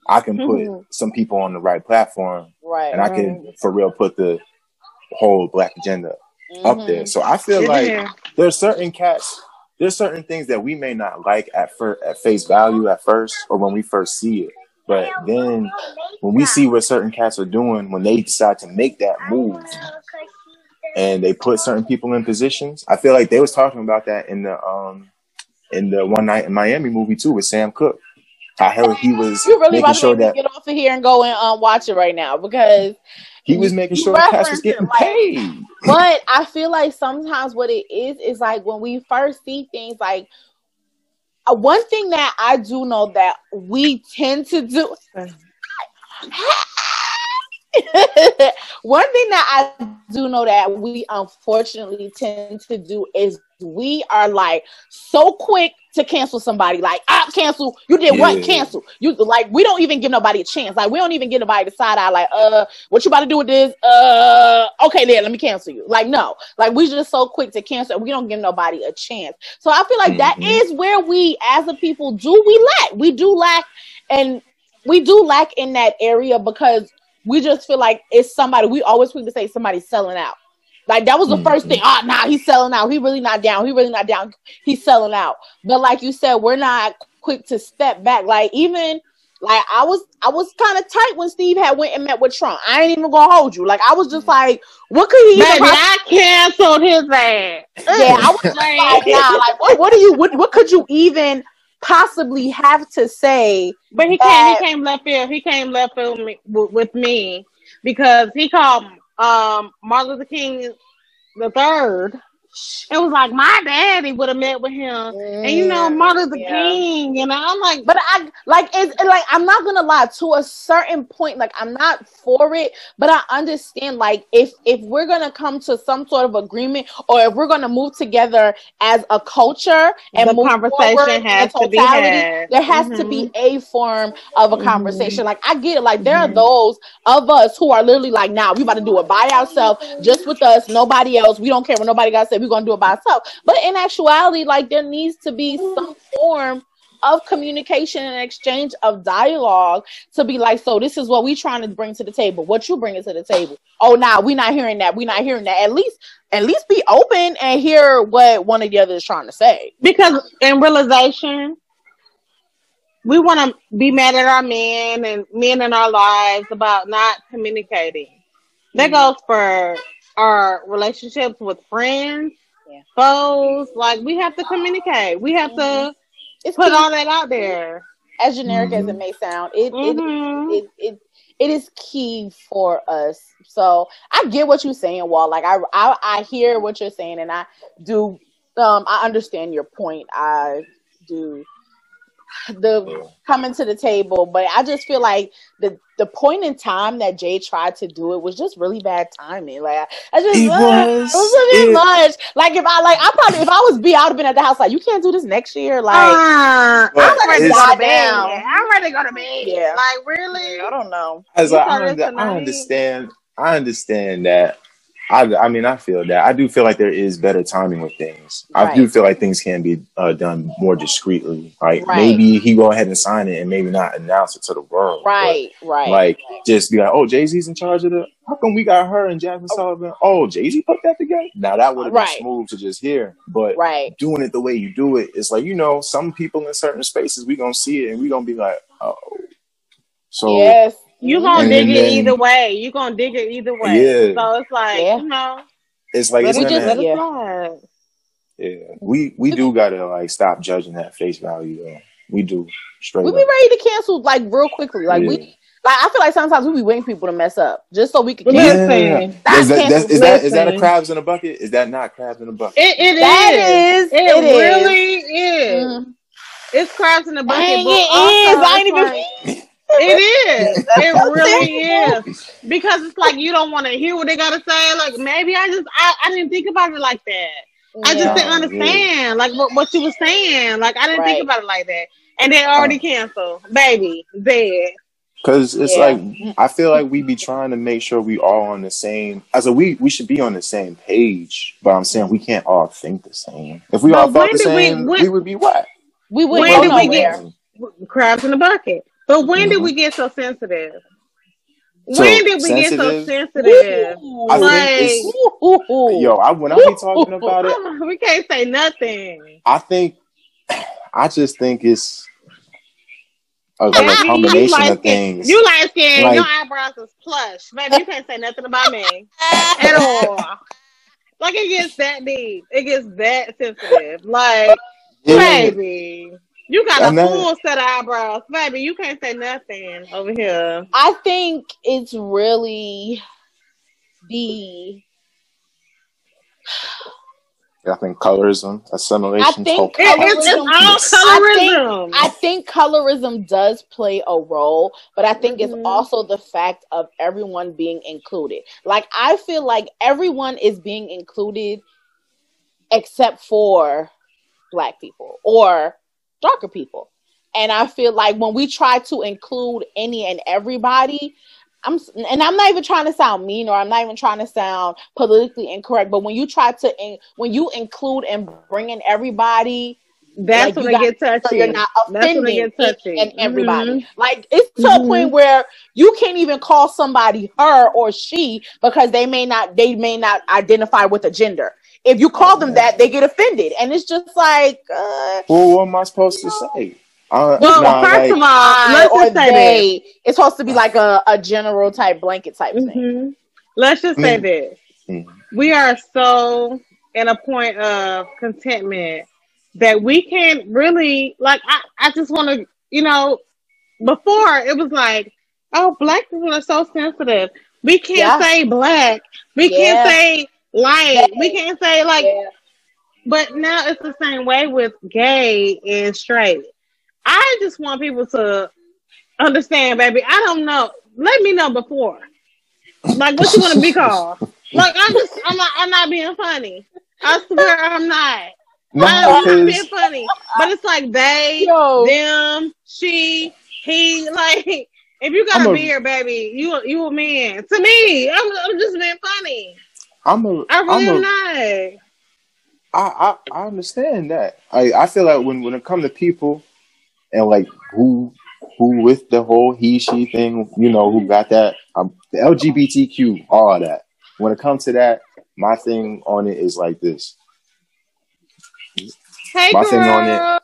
I can put Mhm. some people on the right platform, right. and I can for real put the whole black agenda up Mhm. there. So I feel Yeah. like there's certain cats, there's certain things that we may not like at first, at face value at first, or when we first see it. But then when we see what certain cats are doing, when they decide to make that move and they put certain people in positions, I feel like they was talking about that in the um in the one night in Miami movie too with Sam Cooke. I heard he was You really making about sure that get off of here and go and um, watch it right now because he was making sure cats was getting like- paid. but I feel like sometimes what it is is like when we first see things like Uh, one thing that I do know that we tend to do one thing that I do know that we unfortunately tend to do is we are like so quick to cancel somebody. Like, ah, cancel. You did what? Cancel. You like we don't even give nobody a chance. Like we don't even give nobody the side eye. Like, uh, what you about to do with this? Uh, okay, then let me cancel you. Like, no. Like we just so quick to cancel. We don't give nobody a chance. So I feel like that Mhm. is where we, as a people, do we lack. We do lack, and we do lack in that area because we just feel like it's somebody. We always quick to say somebody's selling out. Like that was the first Mhm. thing. Oh, nah, he's selling out. He really not down. He really not down. He's selling out. But like you said, we're not quick to step back. Like even like I was, I was kind of tight when Steve had went and met with Trump. I ain't even gonna hold you. Like I was just like, what could he? even Baby, possibly- I canceled his ass. yeah, I was Like- nah, like what? What do you? What, what could you even possibly have to say? But he came. He came left field. He came left field with me, with, with me because he called um Martin Luther King the third it was like my daddy would have met with him, and you know, Martin Luther Yeah. King, and I'm like, But I like it's like I'm not gonna lie to a certain point. Like I'm not for it, but I understand. Like if if we're gonna come to some sort of agreement, or if we're gonna move together as a culture and the move conversation has to be had. there has to Mhm. be a form of a conversation. Like I get it. Like there Mhm. are those of us who are literally like, now we about to do it by ourselves, just with us, nobody else. We don't care what nobody got to say. We're gonna do it by ourselves. But in actuality, like there needs to be some form of communication and exchange of dialogue to be like, so this is what we trying to bring to the table. What you bringing to the table? Oh, nah, we not hearing that. We not hearing that. At least, at least be open and hear what one of the other is trying to say. because in realization, we want to be mad at our men and men in our lives about not communicating. That Mhm. goes for our relationships with friends, Yeah. foes. Like we have to communicate. We have to It's put key. all that out there. as generic as it Mhm. may sound, it, Mhm. it, it it it is key for us. So I get what you're saying, Wall. Like I, I I hear what you're saying, and I do. Um, I understand your point. I do. The coming to the table, but I just feel like the the point in time that Jay tried to do it was just really bad timing. Like I, I just It uh, was. it was a bit It- much. Like if I like I probably if I was B, I would have been at the house like you can't do this next year. Like Uh, I'm ready to go to bed. down. I'm ready to go to bed. Yeah. Like really? I don't know. As like, I, under. I understand. I understand that. I, I mean, I feel that. I do feel like there is better timing with things. I do feel like things can be uh, done more discreetly. Like Right. maybe he go ahead and sign it, and maybe not announce it to the world. but, Right, right. Like just be like, oh, Jay Z's in charge of the. How come we got her and Jazmine Sullivan? Oh, Jay Z put that together. Now that would have Right. been smooth to just hear, but right. doing it the way you do it, it's like you know, some people in certain spaces we gonna see it and we gonna be like, oh. So yes. You gonna And dig it either way. You gonna dig it either way. Yeah. So it's like Yeah. you know, it's like it's we just gonna, let it yeah. slide. Yeah, we we do gotta like stop judging that face value though. We do straight We up. be ready to cancel like real quickly. Like Yeah. we like I feel like sometimes we be waiting for people to mess up just so we can Well, cancel. Listen. That's Is that, that's, is that is that a crabs in a bucket? Is that not crabs in a bucket? It, it That is. is- It, it is. really is. Mm. It's crabs in the bucket. Dang, but it also is. I ain't even like- It is. It really is. Because it's like you don't want to hear what they gotta say. Like maybe I just I, I didn't think about it like that. I just didn't understand like what, what you was saying. Like I didn't Right. think about it like that. And they already uh-huh. canceled. Baby, dead. Because it's Yeah. like I feel like we be trying to make sure we all on the same. As a we we should be on the same page, but I'm saying we can't all think the same. If we But all thought the did we- same, we, would be what? We wouldn't did go we get- nowhere. Crabs in the bucket. But when did Mhm. we get so sensitive? So, when did we get so sensitive? sensitive? I Like- think Ooh, ooh, ooh. yo. I when I be talking about it, we can't say nothing. I think I just think it's a, a combination light of things. You light skin, Like- your eyebrows is plush. Baby, you can't say nothing about me at all. Like it gets that deep. It gets that sensitive. Like, Yeah. baby. You got a And that- full set of eyebrows. Baby, you can't say nothing over here. I think it's really the I think colorism, assimilation, I think It, it's, it's all I think- colorism. I think colorism does play a role, but I think it's Mhm. also the fact of everyone being included. Like I feel like everyone is being included except for black people or darker people. And I feel like when we try to include any and everybody, I'm and I'm not even trying to sound mean or I'm not even trying to sound politically incorrect, but when you try to in, when you include and bring in everybody, That's like, when you they get touchy. so you're not That's when offending and everybody. Mhm. Like it's to Mhm. a point where you can't even call somebody her or she because they may not they may not identify with a gender. If you call them that, they get offended, and it's just like uh, Well, what am I supposed to say? Uh, Well, nah, first like, of all, let's just say this. they. It's supposed to be like a, a general type blanket type thing. hmm Let's just say Mm. this. Mm. We are so in a point of contentment that we can't really like I, I just wanna you know, before it was like, oh black people are so sensitive. We can't Yeah. say black. We Yeah. can't say light. We can't say like Yeah. but now it's the same way with gay and straight. I just want people to understand, baby. I don't know. Let me know before. Like what you want to be called. Like I'm just I'm not I'm not being funny. I swear I'm not. No, I'm not being funny. But it's like they, Yo. them, she, he, like if you got I'm a, a- beard, baby, you you a man. To me, I'm, I'm just being funny. I'm a I really I'm a not. I, I I understand that. I I feel like when when it comes to people and like who who with the whole he she thing, you know, who got that um, the LGBTQ, all that. When it comes to that, my thing on it is like this. Hey, My girl. thing on it-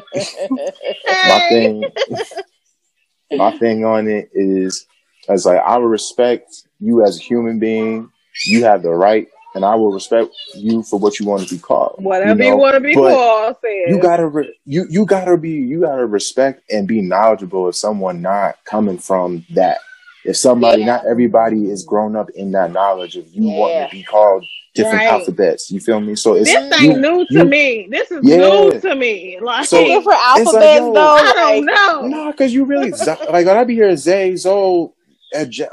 My thing my thing on it is as like I will respect you as a human being. You have the right and I will respect you for what you want to be called. Whatever you, know? want to be But- called, says. you gotta re- you you gotta be you gotta respect and be knowledgeable of someone not coming from that. If somebody, Yeah. not everybody is grown up in that knowledge of you wanting Yeah. to be called different Right. alphabets. You feel me? So it's this you, ain't new to you- me. This is Yeah. new to me. Like So- different like, alphabets yo, though. I don't like- know. No, because you really like when I be hearing Zay Zo, J-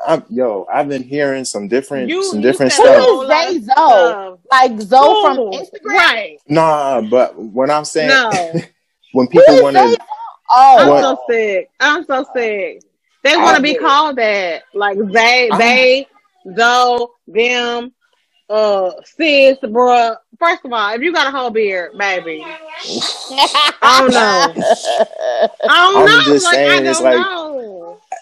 I'm, yo, I've been hearing some different You- some different said stuff. whole is lot of Zay Zo? stuff. Like Zoe from Instagram? Right. Nah, but when I'm saying No. when people want to, Zo? Oh, I'm What? so sick. I'm so sick. They want to be called that. Like they, I- they, though, them, uh, sis, bruh. First of all, if you got a whole beard, baby, I don't know. I don't I'm know. just like I saying, don't it's like- know.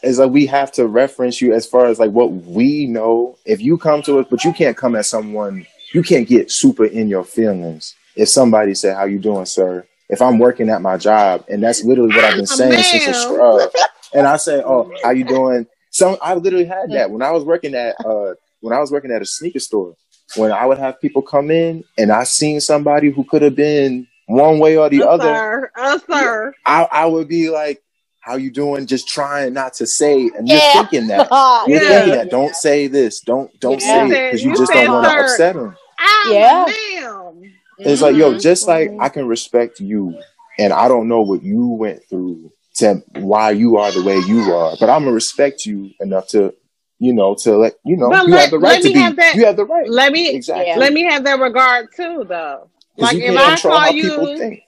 It's like we have to reference you as far as like what we know. If you come to us, but you can't come at someone, you can't get super in your feelings. If somebody said, "How you doing, sir?" If I'm working at my job, and that's literally what I've been saying since a scrub, and I say, "Oh, how you doing?" Some I literally had that when I was working at uh when I was working at a sneaker store. When I would have people come in, and I seen somebody who could have been one way or the other, sir. Sir. I, I would be like, "How you doing?" Just trying not to say, and you're thinking that you're Yeah. thinking that. Don't say this. Don't don't Yeah. say it because you, You just don't want to upset them. Ah, Yeah. Damn. It's like, yo, Mhm. just like Mhm. I can respect you, and I don't know what you went through to why you are the way you are, but I'm gonna respect you enough to, you know, to let you know But you let- have the right to me be. have that- You have the right. Let me Exactly. Let me have that regard too, though. Like you if I call how you, think.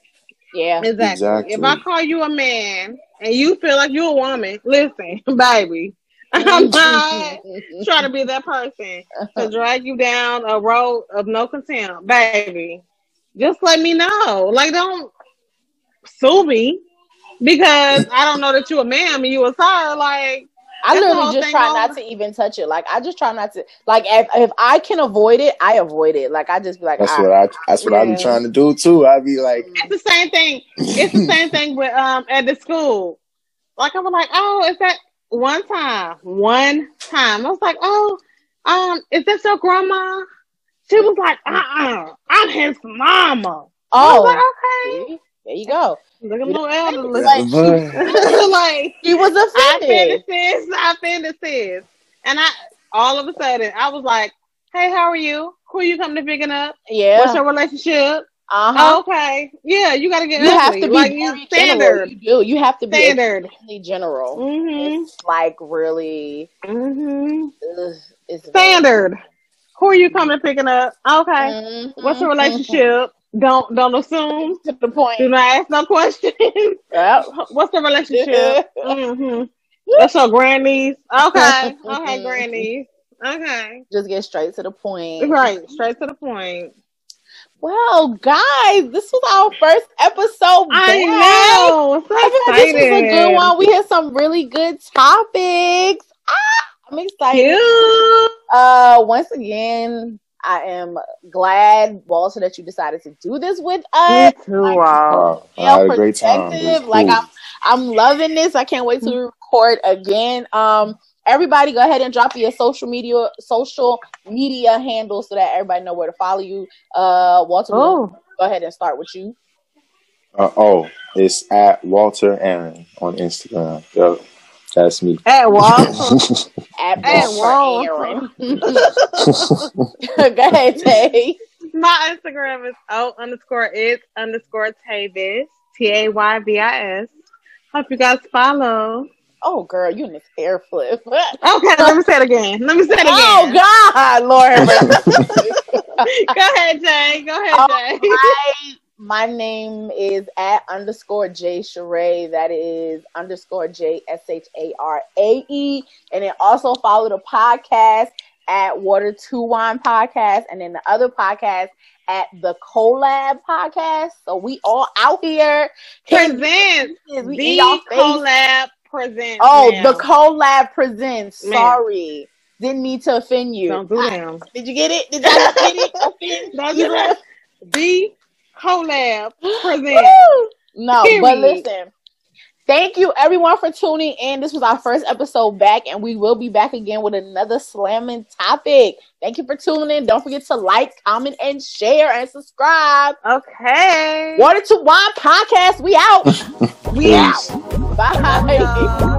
Yeah. exactly. Exactly. If I call you a man and you feel like you're a woman, listen, baby. I'm not trying to be that person to drag you down a road of no contempt, baby. Just let me know. Like, don't sue me because I don't know that you a man and you a sir. Like, I That's literally just try not to even touch it. Like I just try not to. Like if, if I can avoid it, I avoid it. Like I just be like, That's "Ah, what I. That's what I Yeah. be trying to do too. I be like, it's the same thing. It's the same thing with um at the school. Like I was like, oh, is that one time? One time. I was like, oh, um, is that your grandma? She was like, uh uh-uh, uh, i am his mama. Oh, like, okay. there you go. Look at little elderly. Like, but like She was I offended. offended sis. I offended sis. And I all of a sudden I was like, Hey, how are you? Who are you coming to picking up? Yeah. What's your relationship? uh Oh, huh. okay. Yeah, you gotta get You have to be like very you general. standard. You do. You have to be Standard. extremely general. Mm-hmm. It's like really. Mm-hmm. Ugh, it's Standard. Who are you coming to picking up? Okay. Mhm, What's your relationship? Don't don't assume. To the point. Do not ask no questions. Yep. What's the relationship? mm-hmm. That's your grandniece. Okay. Okay, Mhm. grandniece. Okay. Just get straight to the point. Right. Straight to the point. Well, guys, this was our first episode. I know. So I this was a good one. We had some really good topics. Ah, I'm excited. Cute. Uh, once again, I am glad, Walter, that you decided to do this with Me us. too. Like, Wow. wow, I had a great time. It was perspective. Like. I'm, I'm loving this. I can't wait to record again. Um, everybody, go ahead and drop your social media, social media handles so that everybody know where to follow you. Uh, Walter, Oh. go ahead and start with you. Uh, oh, it's at Walter Aaron on Instagram. Yo, that's me. At Walter. At At Walter Walter. Aaron. go ahead, Tay. My Instagram is O underscore is underscore Tavis. T A Y V I S. Hope you guys follow. Oh, girl, you in this hair flip. Okay, let me say it again. Let me say it oh, again. Oh God, Lord. Go ahead, Jay. Go ahead, All Jay. right. My name is at underscore J Sheree. That is underscore J S H A R A E. And then also follow the podcast at Water to Wine Podcast, and then the other podcast at the Collab Podcast. So we all out here. Presents We the collab presents. Oh, ma'am. the Collab presents. Ma'am. Sorry. Didn't mean to offend you. Don't do them. Did you get it? Did y'all get it? Offend Don't you? do them. The collab presents. Woo! No, but listen. Thank you everyone for tuning in. This was our first episode back, and we will be back again with another slamming topic. Thank you for tuning in. Don't forget to like, comment, and share and subscribe. Okay. Water to Wine Podcast. We out. We out. Peace. Bye.